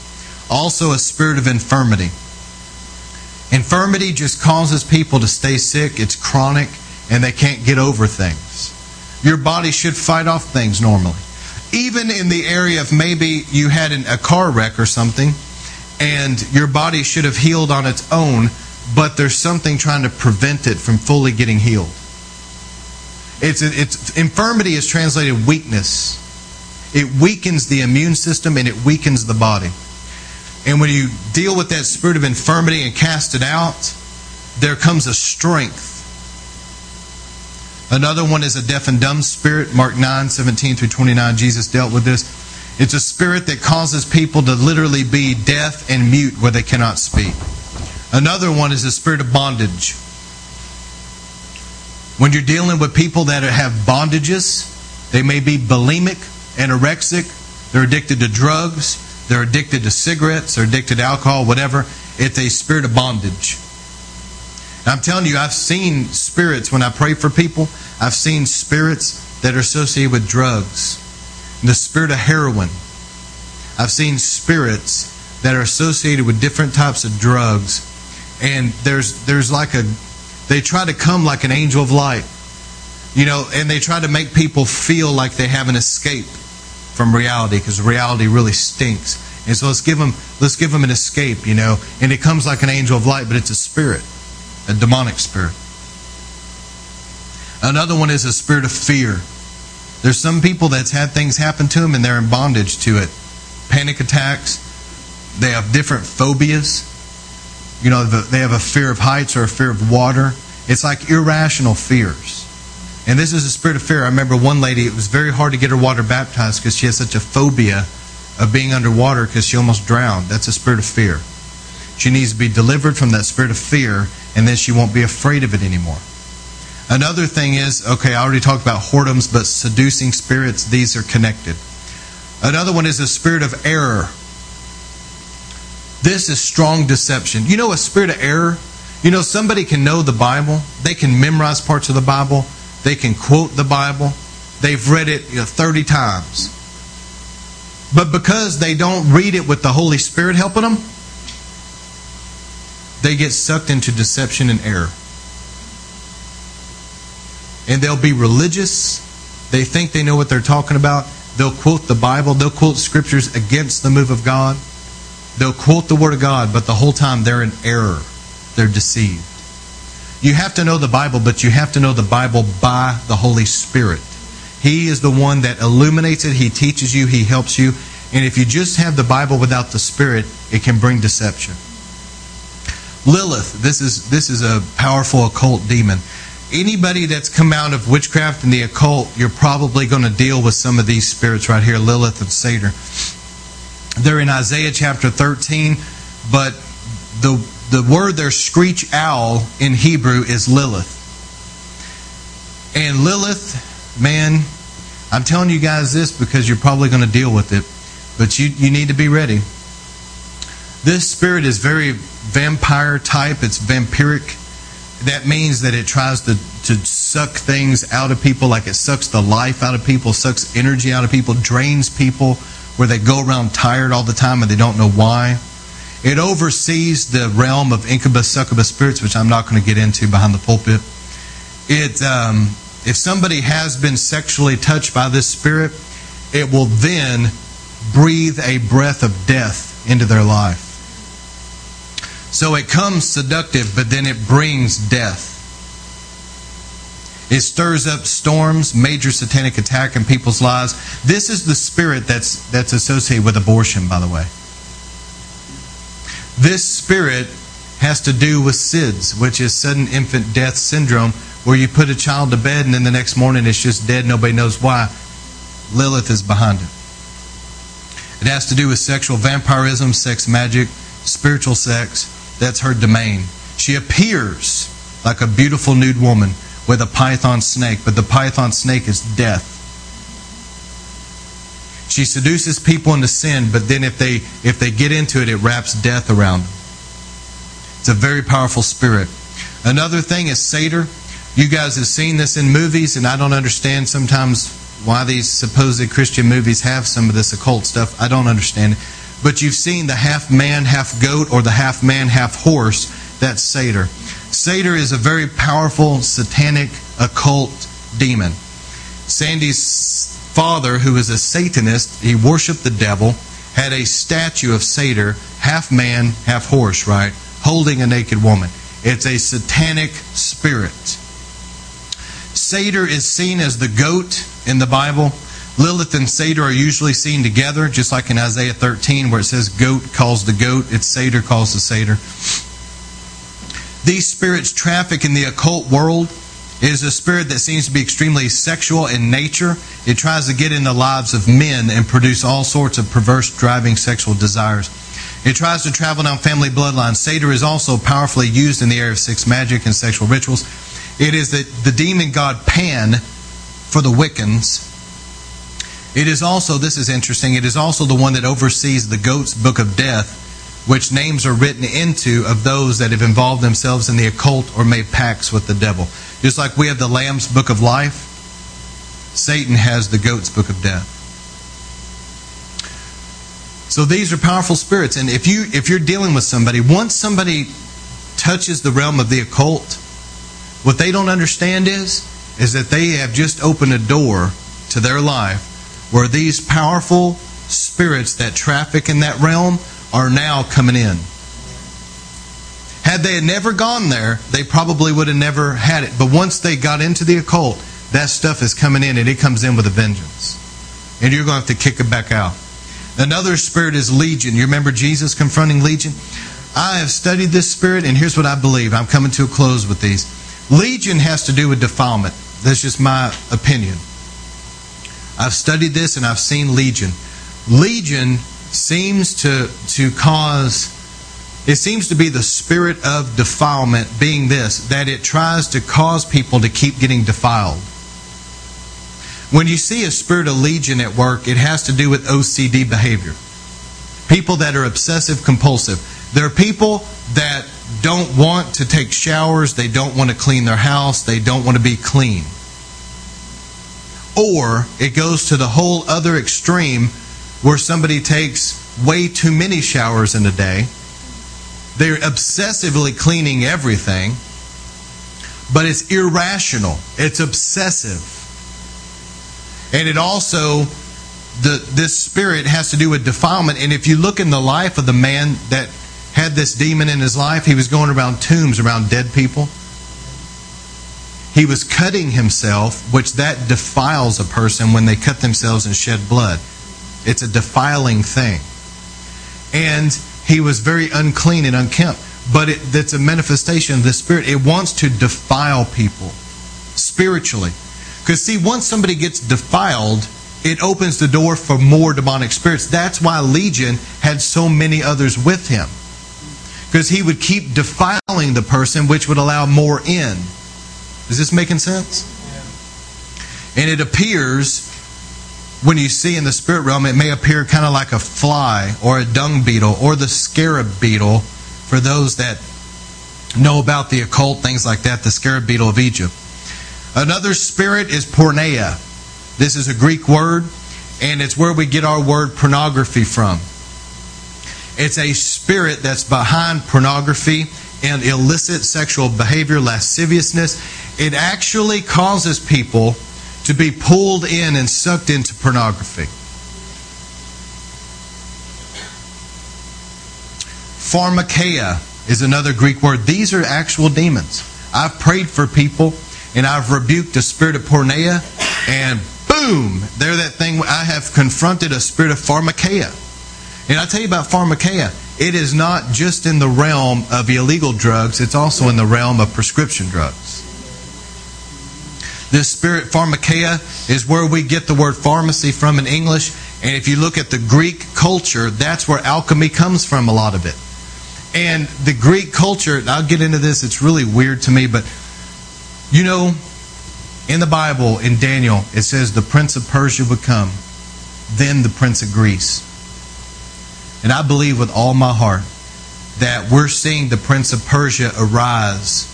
Also, a spirit of infirmity. Infirmity just causes people to stay sick, it's chronic, and they can't get over things. Your body should fight off things normally. Even in the area of maybe you had an, a car wreck or something, and your body should have healed on its own, but there's something trying to prevent it from fully getting healed. It's, it's infirmity is translated weakness. It weakens the immune system and it weakens the body. And when you deal with that spirit of infirmity and cast it out, there comes a strength. Another one is a deaf and dumb spirit. Mark 9, 17 through 29, Jesus dealt with this. It's a spirit that causes people to literally be deaf and mute where they cannot speak. Another one is the spirit of bondage. When you're dealing with people that have bondages, they may be bulimic, anorexic, they're addicted to drugs, they're addicted to cigarettes, they're addicted to alcohol, whatever. It's a spirit of bondage. I'm telling you, I've seen spirits when I pray for people, I've seen spirits that are associated with drugs. The spirit of heroin. I've seen spirits that are associated with different types of drugs and there's there's like a they try to come like an angel of light you know and they try to make people feel like they have an escape from reality because reality really stinks. And so let's give them let's give them an escape you know and it comes like an angel of light but it's a spirit a demonic spirit. Another one is a spirit of fear. There's some people that's had things happen to them and they're in bondage to it. Panic attacks they have different phobias you know, they have a fear of heights or a fear of water. It's like irrational fears. And this is a spirit of fear. I remember one lady, it was very hard to get her water baptized because she has such a phobia of being underwater because she almost drowned. That's a spirit of fear. She needs to be delivered from that spirit of fear, and then she won't be afraid of it anymore. Another thing is okay, I already talked about whoredoms, but seducing spirits, these are connected. Another one is a spirit of error. This is strong deception. You know, a spirit of error. You know, somebody can know the Bible, they can memorize parts of the Bible, they can quote the Bible, they've read it you know, 30 times. But because they don't read it with the Holy Spirit helping them, they get sucked into deception and error. And they'll be religious. They think they know what they're talking about. They'll quote the Bible. They'll quote scriptures against the move of God. They'll quote the Word of God, but the whole time they're in error. They're deceived. You have to know the Bible, but you have to know the Bible by the Holy Spirit. He is the one that illuminates it, He teaches you, He helps you. And if you just have the Bible without the Spirit, it can bring deception. Lilith, this is this is a powerful occult demon. Anybody that's come out of witchcraft and the occult, you're probably going to deal with some of these spirits right here, Lilith and Satyr. They're in Isaiah chapter 13, but the the word there, screech owl in Hebrew, is Lilith. And Lilith, man, I'm telling you guys this because you're probably going to deal with it, but you, you need to be ready. This spirit is very vampire type, it's vampiric. That means that it tries to, to suck things out of people, like it sucks the life out of people, sucks energy out of people, drains people, where they go around tired all the time and they don't know why. It oversees the realm of incubus, succubus spirits, which I'm not going to get into behind the pulpit. It, um, if somebody has been sexually touched by this spirit, it will then breathe a breath of death into their life. So it comes seductive, but then it brings death. It stirs up storms, major satanic attack in people's lives. This is the spirit that's that's associated with abortion, by the way. This spirit has to do with SIDS, which is sudden infant death syndrome, where you put a child to bed and then the next morning it's just dead, nobody knows why. Lilith is behind it. It has to do with sexual vampirism, sex magic, spiritual sex. That's her domain. She appears like a beautiful nude woman with a python snake, but the python snake is death. She seduces people into sin, but then if they if they get into it, it wraps death around them. It's a very powerful spirit. Another thing is Satyr. You guys have seen this in movies, and I don't understand sometimes why these supposed Christian movies have some of this occult stuff. I don't understand it. But you've seen the half man, half goat, or the half man, half horse. That's Satyr. Satyr is a very powerful satanic occult demon. Sandy's father, who was a Satanist, he worshiped the devil, had a statue of Satyr, half man, half horse, right? Holding a naked woman. It's a satanic spirit. Satyr is seen as the goat in the Bible. Lilith and Satyr are usually seen together, just like in Isaiah 13, where it says goat calls the goat, it's Satyr calls the Satyr. These spirits traffic in the occult world. It is a spirit that seems to be extremely sexual in nature. It tries to get in the lives of men and produce all sorts of perverse, driving sexual desires. It tries to travel down family bloodlines. Satyr is also powerfully used in the area of sex magic and sexual rituals. It is the, the demon god Pan for the Wiccans. It is also, this is interesting, it is also the one that oversees the goat's book of death, which names are written into of those that have involved themselves in the occult or made pacts with the devil. Just like we have the Lamb's book of life, Satan has the goat's book of death. So these are powerful spirits, and if you if you're dealing with somebody, once somebody touches the realm of the occult, what they don't understand is is that they have just opened a door to their life where these powerful spirits that traffic in that realm are now coming in. Had they had never gone there, they probably would have never had it. But once they got into the occult, that stuff is coming in and it comes in with a vengeance. And you're going to have to kick it back out. Another spirit is Legion. You remember Jesus confronting Legion? I have studied this spirit, and here's what I believe. I'm coming to a close with these. Legion has to do with defilement. That's just my opinion. I've studied this and I've seen Legion. Legion seems to, to cause, it seems to be the spirit of defilement, being this, that it tries to cause people to keep getting defiled. When you see a spirit of legion at work, it has to do with OCD behavior. People that are obsessive compulsive. There are people that don't want to take showers, they don't want to clean their house, they don't want to be clean. Or it goes to the whole other extreme where somebody takes way too many showers in a day. They're obsessively cleaning everything, but it's irrational. It's obsessive. And it also the this spirit has to do with defilement. And if you look in the life of the man that had this demon in his life, he was going around tombs around dead people. He was cutting himself, which that defiles a person when they cut themselves and shed blood. It's a defiling thing. And he was very unclean and unkempt. But it, that's a manifestation of the Spirit. It wants to defile people spiritually. Because, see, once somebody gets defiled, it opens the door for more demonic spirits. That's why Legion had so many others with him. Because he would keep defiling the person, which would allow more in. Is this making sense? And it appears when you see in the spirit realm, it may appear kind of like a fly or a dung beetle or the scarab beetle for those that know about the occult, things like that, the scarab beetle of Egypt. Another spirit is porneia. This is a Greek word, and it's where we get our word pornography from. It's a spirit that's behind pornography and illicit sexual behavior, lasciviousness. It actually causes people to be pulled in and sucked into pornography. Pharmakeia is another Greek word. These are actual demons. I've prayed for people and I've rebuked the spirit of porneia, and boom, there that thing. I have confronted a spirit of pharmakeia. And I tell you about pharmakeia. It is not just in the realm of illegal drugs, it's also in the realm of prescription drugs. This spirit pharmakeia is where we get the word pharmacy from in English. And if you look at the Greek culture, that's where alchemy comes from, a lot of it. And the Greek culture, I'll get into this, it's really weird to me, but you know, in the Bible, in Daniel, it says the prince of Persia would come, then the prince of Greece. And I believe with all my heart that we're seeing the prince of Persia arise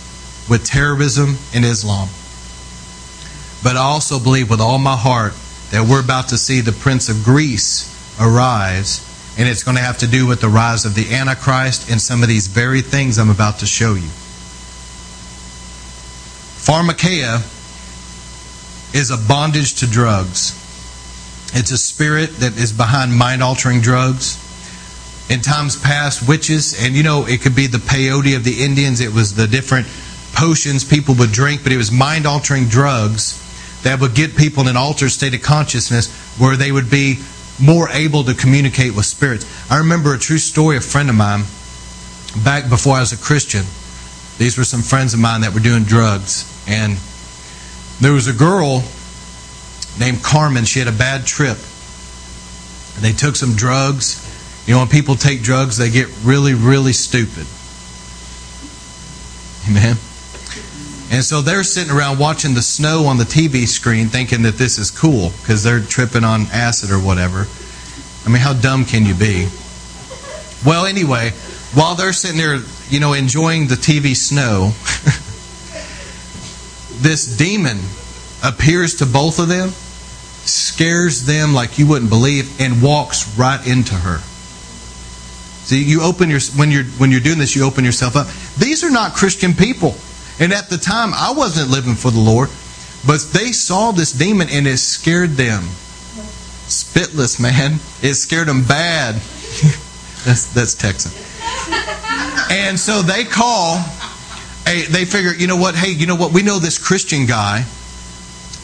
with terrorism and Islam. But I also believe with all my heart that we're about to see the Prince of Greece arise, and it's going to have to do with the rise of the Antichrist and some of these very things I'm about to show you. Pharmakeia is a bondage to drugs. It's a spirit that is behind mind altering drugs. In times past, witches, and you know, it could be the peyote of the Indians, it was the different potions people would drink, but it was mind altering drugs that would get people in an altered state of consciousness where they would be more able to communicate with spirits. I remember a true story, of a friend of mine, back before I was a Christian. These were some friends of mine that were doing drugs. And there was a girl named Carmen. She had a bad trip. They took some drugs. You know, when people take drugs, they get really, really stupid. Amen. And so they're sitting around watching the snow on the TV screen thinking that this is cool because they're tripping on acid or whatever. I mean, how dumb can you be? Well, anyway, while they're sitting there, you know, enjoying the TV snow, this demon appears to both of them, scares them like you wouldn't believe, and walks right into her. See, you open your when you're when you're doing this, you open yourself up. These are not Christian people. And at the time, I wasn't living for the Lord, but they saw this demon and it scared them. Spitless, man. It scared them bad. that's, that's Texan. And so they call, hey, they figure, you know what? Hey, you know what? We know this Christian guy.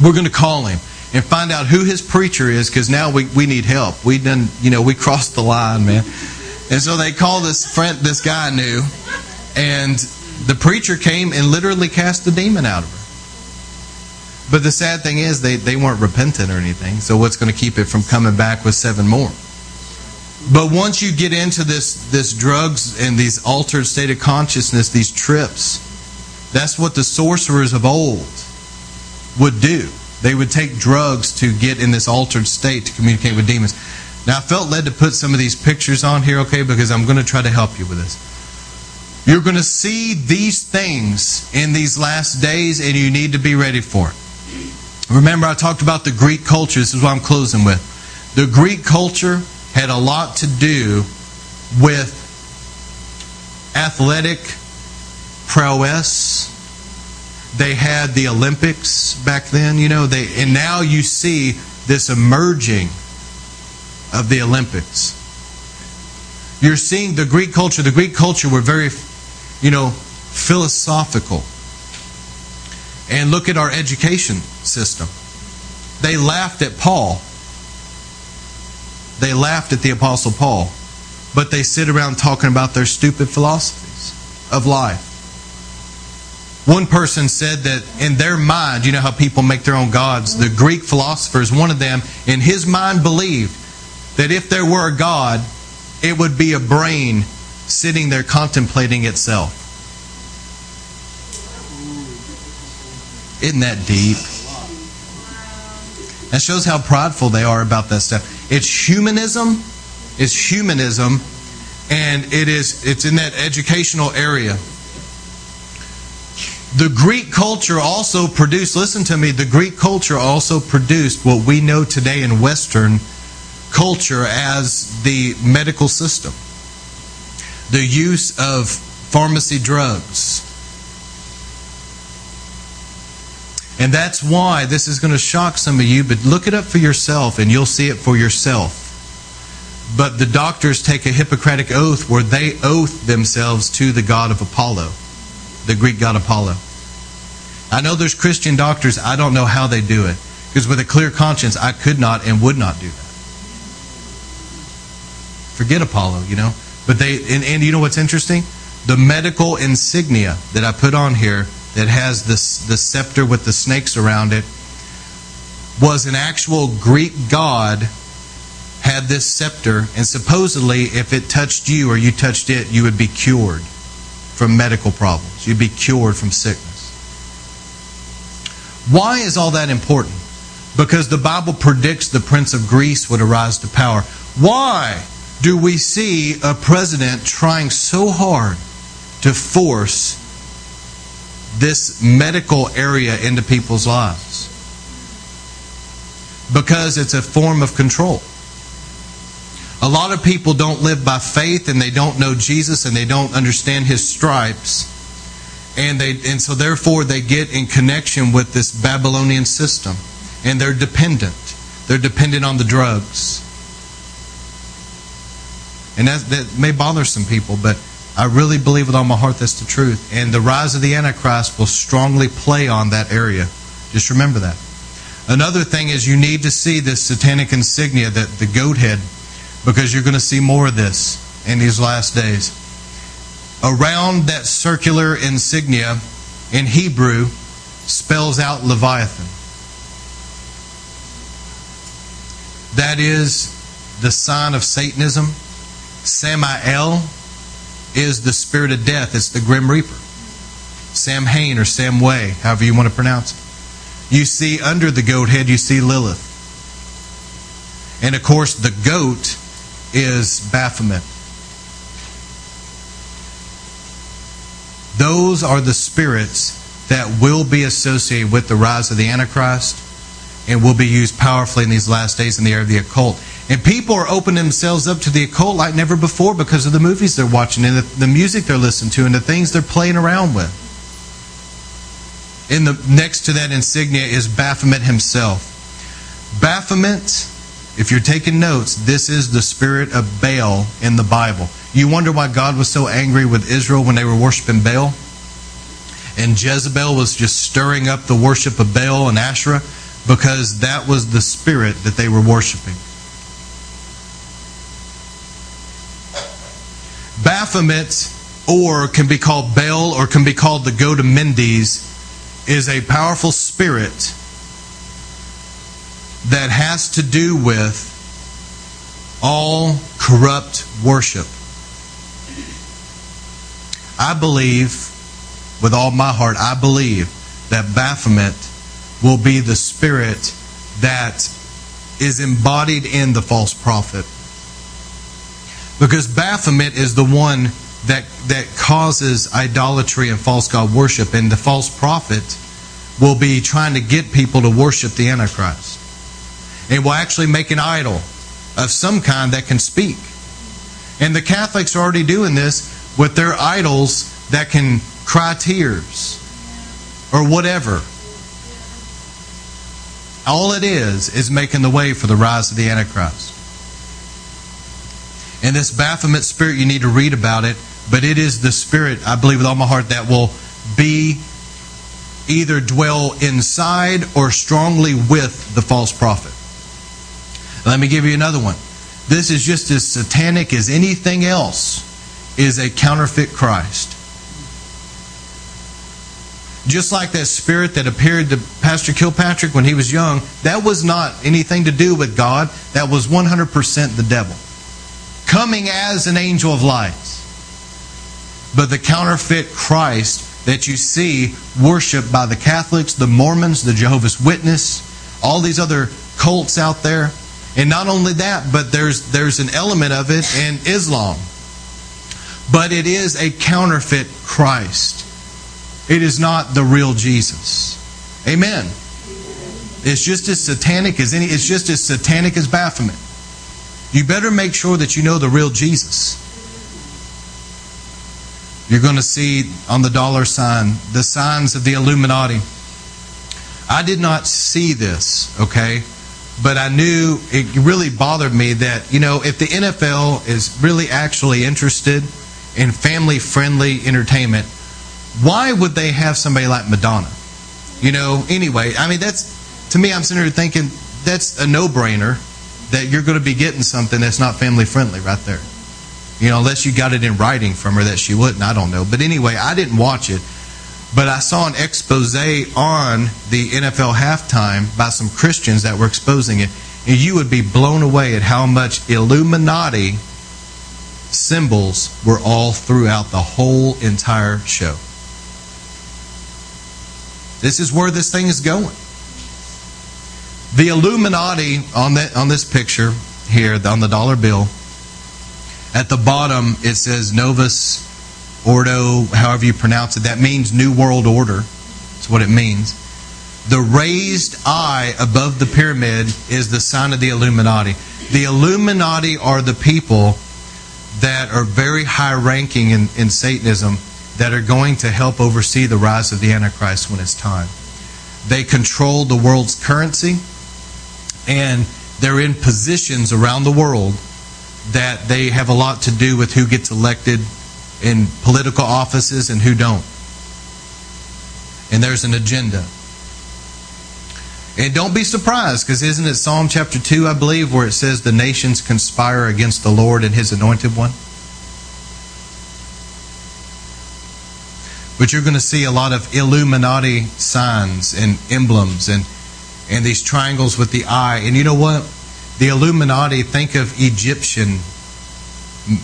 We're going to call him and find out who his preacher is because now we, we need help. We done, you know, we crossed the line, man. And so they call this friend, this guy I knew, and the preacher came and literally cast the demon out of her. But the sad thing is, they, they weren't repentant or anything. So, what's going to keep it from coming back with seven more? But once you get into this, this drugs and these altered state of consciousness, these trips, that's what the sorcerers of old would do. They would take drugs to get in this altered state to communicate with demons. Now, I felt led to put some of these pictures on here, okay, because I'm going to try to help you with this. You're going to see these things in these last days, and you need to be ready for it. Remember, I talked about the Greek culture. This is what I'm closing with. The Greek culture had a lot to do with athletic prowess. They had the Olympics back then, you know, they and now you see this emerging of the Olympics. You're seeing the Greek culture, the Greek culture were very, you know, philosophical. And look at our education system. They laughed at Paul. They laughed at the Apostle Paul. But they sit around talking about their stupid philosophies of life. One person said that in their mind, you know how people make their own gods, the Greek philosophers, one of them, in his mind believed that if there were a God, it would be a brain sitting there contemplating itself. Isn't that deep? That shows how prideful they are about that stuff. It's humanism. It's humanism, and it is it's in that educational area. The Greek culture also produced, listen to me, the Greek culture also produced what we know today in Western culture as the medical system. The use of pharmacy drugs, And that's why this is going to shock some of you, but look it up for yourself and you'll see it for yourself. But the doctors take a Hippocratic oath where they oath themselves to the god of Apollo, the Greek god Apollo. I know there's Christian doctors, I don't know how they do it. Because with a clear conscience, I could not and would not do that. Forget Apollo, you know. But they, and, and you know what's interesting? The medical insignia that I put on here that has this the scepter with the snakes around it was an actual Greek god had this scepter and supposedly if it touched you or you touched it you would be cured from medical problems. You'd be cured from sickness. Why is all that important? Because the bible predicts the prince of greece would arise to power. Why do we see a president trying so hard to force this medical area into people's lives because it's a form of control. A lot of people don't live by faith and they don't know Jesus and they don't understand his stripes. And they and so therefore they get in connection with this Babylonian system and they're dependent. They're dependent on the drugs. And that, that may bother some people, but I really believe with all my heart that's the truth. And the rise of the Antichrist will strongly play on that area. Just remember that. Another thing is you need to see this satanic insignia, that the goat head, because you're going to see more of this in these last days. Around that circular insignia in Hebrew spells out Leviathan. That is the sign of Satanism. Samael is the spirit of death. It's the Grim Reaper. Sam Hain or Sam Way, however you want to pronounce it. You see under the goat head, you see Lilith. And of course, the goat is Baphomet. Those are the spirits that will be associated with the rise of the Antichrist and will be used powerfully in these last days in the area of the occult. And people are opening themselves up to the occult like never before because of the movies they're watching and the, the music they're listening to and the things they're playing around with. In the next to that insignia is Baphomet himself. Baphomet, if you're taking notes, this is the spirit of Baal in the Bible. You wonder why God was so angry with Israel when they were worshiping Baal? And Jezebel was just stirring up the worship of Baal and Asherah because that was the spirit that they were worshiping. Baphomet, or can be called Baal, or can be called the goat of Mendes, is a powerful spirit that has to do with all corrupt worship. I believe, with all my heart, I believe that Baphomet will be the spirit that is embodied in the false prophet. Because Baphomet is the one that, that causes idolatry and false god worship, and the false prophet will be trying to get people to worship the Antichrist. And will actually make an idol of some kind that can speak. And the Catholics are already doing this with their idols that can cry tears or whatever. All it is is making the way for the rise of the Antichrist. And this Baphomet spirit, you need to read about it, but it is the spirit, I believe with all my heart, that will be either dwell inside or strongly with the false prophet. Let me give you another one. This is just as satanic as anything else is a counterfeit Christ. Just like that spirit that appeared to Pastor Kilpatrick when he was young, that was not anything to do with God. That was 100% the devil. Coming as an angel of light. But the counterfeit Christ that you see worshiped by the Catholics, the Mormons, the Jehovah's Witness, all these other cults out there. And not only that, but there's there's an element of it in Islam. But it is a counterfeit Christ. It is not the real Jesus. Amen. It's just as satanic as any it's just as satanic as Baphomet. You better make sure that you know the real Jesus. You're going to see on the dollar sign the signs of the Illuminati. I did not see this, okay? But I knew it really bothered me that, you know, if the NFL is really actually interested in family friendly entertainment, why would they have somebody like Madonna? You know, anyway, I mean, that's, to me, I'm sitting here thinking that's a no brainer that you're going to be getting something that's not family friendly right there. You know, unless you got it in writing from her that she wouldn't, I don't know. But anyway, I didn't watch it. But I saw an expose on the NFL halftime by some Christians that were exposing it. And you would be blown away at how much Illuminati symbols were all throughout the whole entire show. This is where this thing is going. The Illuminati on that on this picture here on the dollar bill. At the bottom it says Novus Ordo, however you pronounce it. That means New World Order. That's what it means. The raised eye above the pyramid is the sign of the Illuminati. The Illuminati are the people that are very high ranking in, in Satanism that are going to help oversee the rise of the Antichrist when it's time. They control the world's currency, and they're in positions around the world that they have a lot to do with who gets elected in political offices and who don't. And there's an agenda. And don't be surprised, because isn't it Psalm chapter 2, I believe, where it says the nations conspire against the Lord and his anointed one? But you're going to see a lot of Illuminati signs and emblems and, and these triangles with the eye. And you know what? The Illuminati, think of Egyptian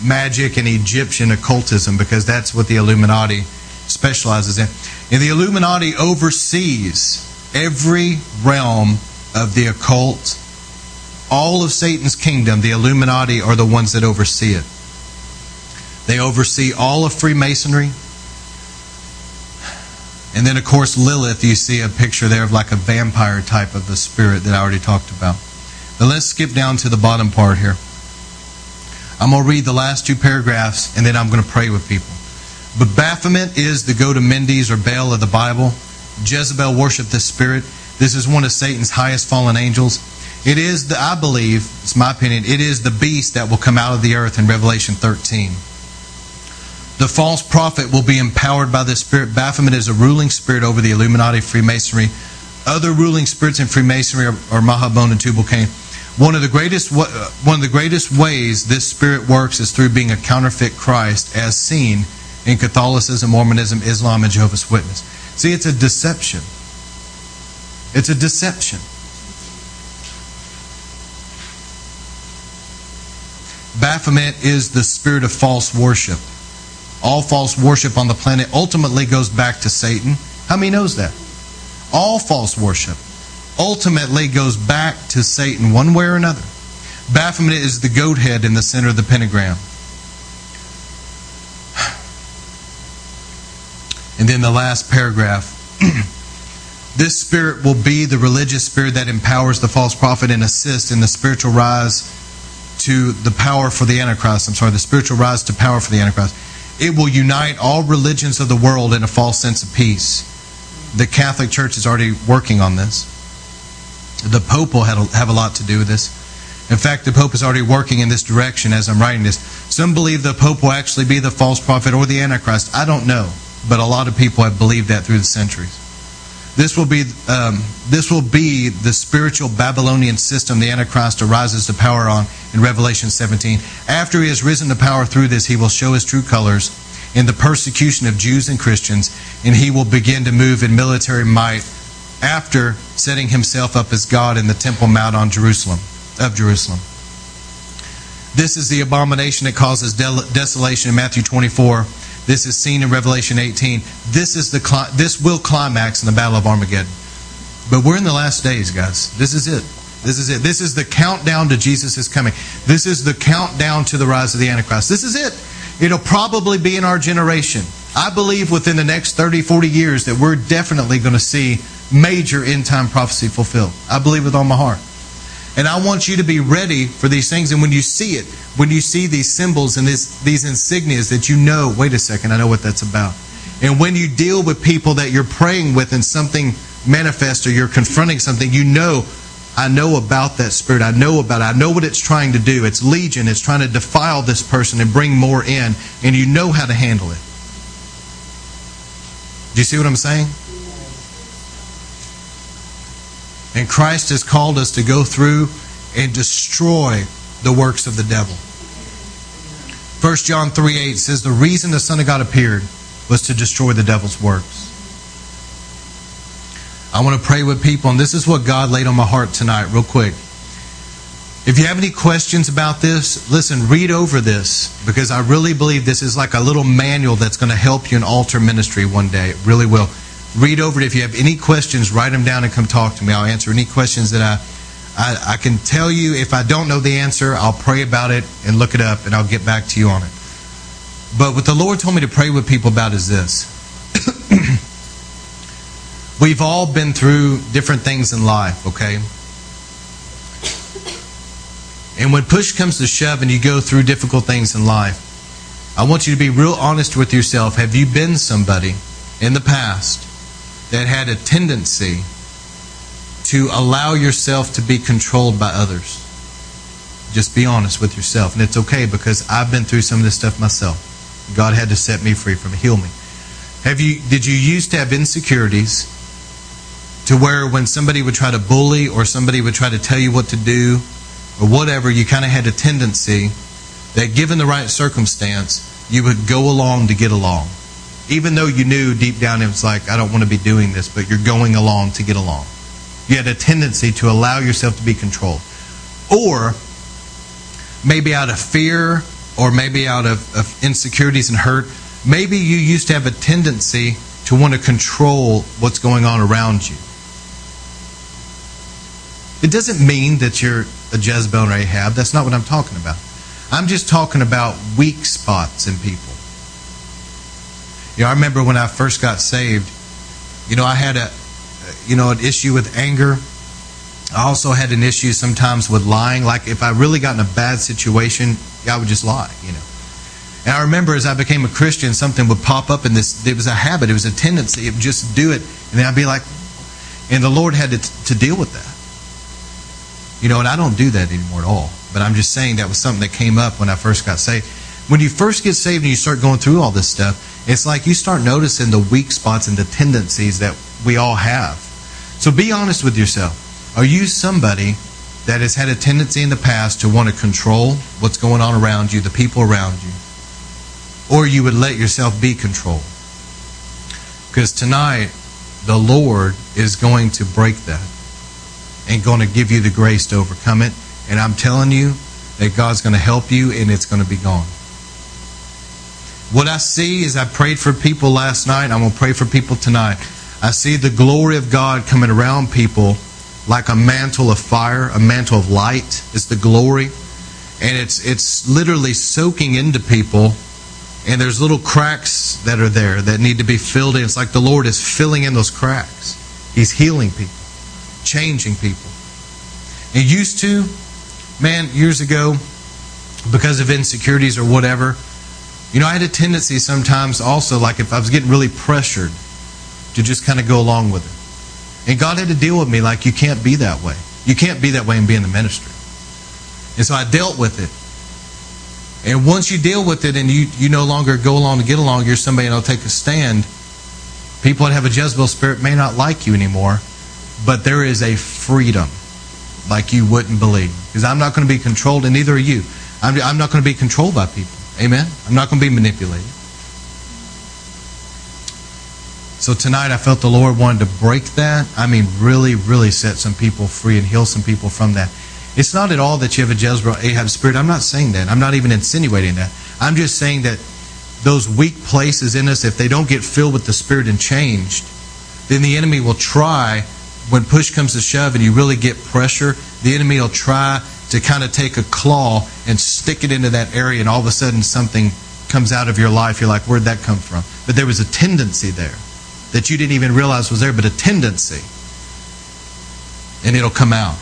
magic and Egyptian occultism because that's what the Illuminati specializes in. And the Illuminati oversees every realm of the occult. All of Satan's kingdom, the Illuminati are the ones that oversee it. They oversee all of Freemasonry. And then, of course, Lilith, you see a picture there of like a vampire type of the spirit that I already talked about. But let's skip down to the bottom part here. I'm going to read the last two paragraphs and then I'm going to pray with people. But Baphomet is the goat of Mendes or Baal of the Bible. Jezebel worshiped this spirit. This is one of Satan's highest fallen angels. It is, the, I believe, it's my opinion, it is the beast that will come out of the earth in Revelation 13. The false prophet will be empowered by this spirit. Baphomet is a ruling spirit over the Illuminati, Freemasonry. Other ruling spirits in Freemasonry are, are Mahabone and Tubal Cain. One of the greatest uh, one of the greatest ways this spirit works is through being a counterfeit Christ, as seen in Catholicism, Mormonism, Islam, and Jehovah's Witness. See, it's a deception. It's a deception. Baphomet is the spirit of false worship. All false worship on the planet ultimately goes back to Satan. How many knows that? All false worship ultimately goes back to Satan one way or another. Baphomet is the goat head in the center of the pentagram. And then the last paragraph. this spirit will be the religious spirit that empowers the false prophet and assists in the spiritual rise to the power for the Antichrist. I'm sorry, the spiritual rise to power for the Antichrist. It will unite all religions of the world in a false sense of peace. The Catholic Church is already working on this. The Pope will have a lot to do with this. In fact, the Pope is already working in this direction as I'm writing this. Some believe the Pope will actually be the false prophet or the Antichrist. I don't know, but a lot of people have believed that through the centuries. This will be um, this will be the spiritual Babylonian system the Antichrist arises to power on in Revelation 17. After he has risen to power through this, he will show his true colors in the persecution of Jews and Christians, and he will begin to move in military might after setting himself up as God in the Temple Mount on Jerusalem of Jerusalem. This is the abomination that causes desolation in Matthew 24 this is seen in Revelation 18. This is the this will climax in the Battle of Armageddon. But we're in the last days, guys. This is it. This is it. This is the countdown to Jesus' coming. This is the countdown to the rise of the Antichrist. This is it. It'll probably be in our generation. I believe within the next 30, 40 years that we're definitely going to see major end time prophecy fulfilled. I believe with all my heart. And I want you to be ready for these things. And when you see it, when you see these symbols and this, these insignias, that you know, wait a second, I know what that's about. And when you deal with people that you're praying with and something manifests or you're confronting something, you know, I know about that spirit. I know about it. I know what it's trying to do. It's legion. It's trying to defile this person and bring more in. And you know how to handle it. Do you see what I'm saying? And Christ has called us to go through and destroy the works of the devil. 1 John 3 8 says, The reason the Son of God appeared was to destroy the devil's works. I want to pray with people, and this is what God laid on my heart tonight, real quick. If you have any questions about this, listen, read over this because I really believe this is like a little manual that's going to help you in altar ministry one day. It really will read over it. If you have any questions, write them down and come talk to me. I'll answer any questions that I, I, I can tell you. If I don't know the answer, I'll pray about it and look it up, and I'll get back to you on it. But what the Lord told me to pray with people about is this. We've all been through different things in life, okay? And when push comes to shove and you go through difficult things in life, I want you to be real honest with yourself. Have you been somebody in the past that had a tendency to allow yourself to be controlled by others. Just be honest with yourself. And it's okay because I've been through some of this stuff myself. God had to set me free from it, heal me. Have you did you used to have insecurities to where when somebody would try to bully or somebody would try to tell you what to do or whatever, you kind of had a tendency that given the right circumstance, you would go along to get along even though you knew deep down it was like, I don't want to be doing this, but you're going along to get along. You had a tendency to allow yourself to be controlled. Or maybe out of fear, or maybe out of, of insecurities and hurt, maybe you used to have a tendency to want to control what's going on around you. It doesn't mean that you're a Jezebel and Ahab. That's not what I'm talking about. I'm just talking about weak spots in people. You know, I remember when I first got saved, you know, I had a, you know, an issue with anger. I also had an issue sometimes with lying. Like if I really got in a bad situation, I would just lie, you know. And I remember as I became a Christian, something would pop up in this. It was a habit. It was a tendency. It would just do it, and then I'd be like, and the Lord had to, to deal with that. You know, and I don't do that anymore at all. But I'm just saying that was something that came up when I first got saved. When you first get saved and you start going through all this stuff, it's like you start noticing the weak spots and the tendencies that we all have. So be honest with yourself. Are you somebody that has had a tendency in the past to want to control what's going on around you, the people around you? Or you would let yourself be controlled? Because tonight, the Lord is going to break that and going to give you the grace to overcome it. And I'm telling you that God's going to help you and it's going to be gone. What I see is I prayed for people last night. I'm going to pray for people tonight. I see the glory of God coming around people like a mantle of fire, a mantle of light is the glory. And it's it's literally soaking into people and there's little cracks that are there that need to be filled in. It's like the Lord is filling in those cracks. He's healing people, changing people. And used to, man, years ago, because of insecurities or whatever. You know, I had a tendency sometimes also, like if I was getting really pressured, to just kind of go along with it. And God had to deal with me like, you can't be that way. You can't be that way and be in the ministry. And so I dealt with it. And once you deal with it and you, you no longer go along to get along, you're somebody that'll take a stand. People that have a Jezebel spirit may not like you anymore, but there is a freedom like you wouldn't believe. Because I'm not going to be controlled, and neither are you. I'm, I'm not going to be controlled by people. Amen? I'm not going to be manipulated. So tonight I felt the Lord wanted to break that. I mean, really, really set some people free and heal some people from that. It's not at all that you have a Jezebel Ahab spirit. I'm not saying that. I'm not even insinuating that. I'm just saying that those weak places in us, if they don't get filled with the Spirit and changed, then the enemy will try, when push comes to shove and you really get pressure, the enemy will try to kind of take a claw and stick it into that area, and all of a sudden something comes out of your life. You're like, where'd that come from? But there was a tendency there that you didn't even realize was there, but a tendency. And it'll come out.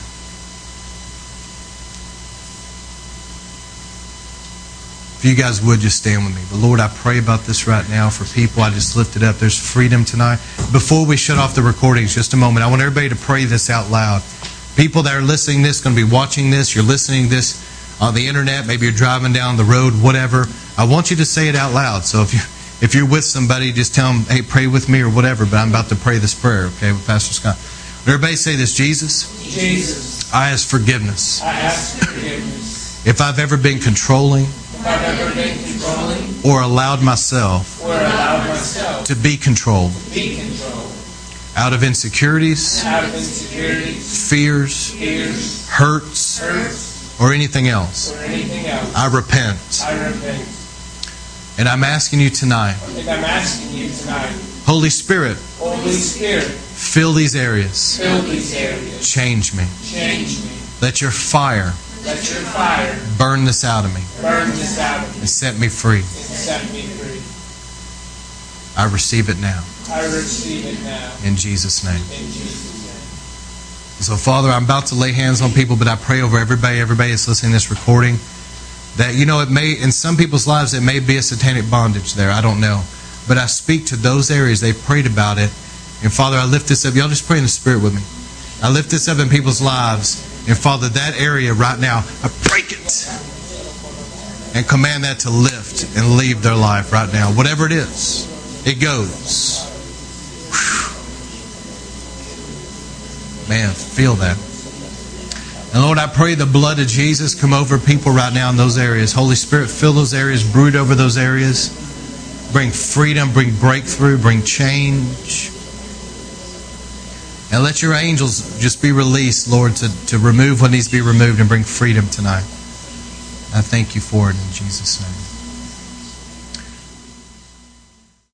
If you guys would just stand with me. But Lord, I pray about this right now for people. I just lift it up. There's freedom tonight. Before we shut off the recordings, just a moment, I want everybody to pray this out loud. People that are listening this, going to be watching this, you're listening this on the internet, maybe you're driving down the road, whatever. I want you to say it out loud. So if you if you're with somebody, just tell them, hey, pray with me or whatever. But I'm about to pray this prayer, okay, with Pastor Scott. Would Everybody say this Jesus. Jesus. I ask forgiveness. I ask forgiveness. If I've ever been controlling. If I've ever been controlling. Or allowed myself. Or allowed myself. To be controlled. To be controlled. Out of insecurities. Out of insecurities. Fears. Fears. Hurts. Hurts. Or anything else. Or anything else. I repent. I repent. And I'm asking you tonight. Asking you tonight. Holy Spirit. Holy Spirit. Fill these areas. Fill these areas. Change me. Change me. Let your fire. Let your fire. Burn this out of me. Burn this out of me. And set me free. And set me free. I receive it now. I receive it now. In Jesus' name. In Jesus' name. So, Father, I'm about to lay hands on people, but I pray over everybody, everybody that's listening to this recording that you know it may in some people's lives it may be a satanic bondage there. I don't know. But i speak to those areas. They've prayed about it. And father i lift this up. Y'all just pray in the spirit with me. I lift this up in people's lives. And father that area right now i break it and command that to lift and leave their life right now. Whatever it is it goes Man feel that and Lord, I pray the blood of Jesus come over people right now in those areas. Holy Spirit, fill those areas, brood over those areas. Bring freedom, bring breakthrough, bring change. And let your angels just be released, Lord, to, to remove what needs to be removed and bring freedom tonight. I thank you for it in Jesus' name.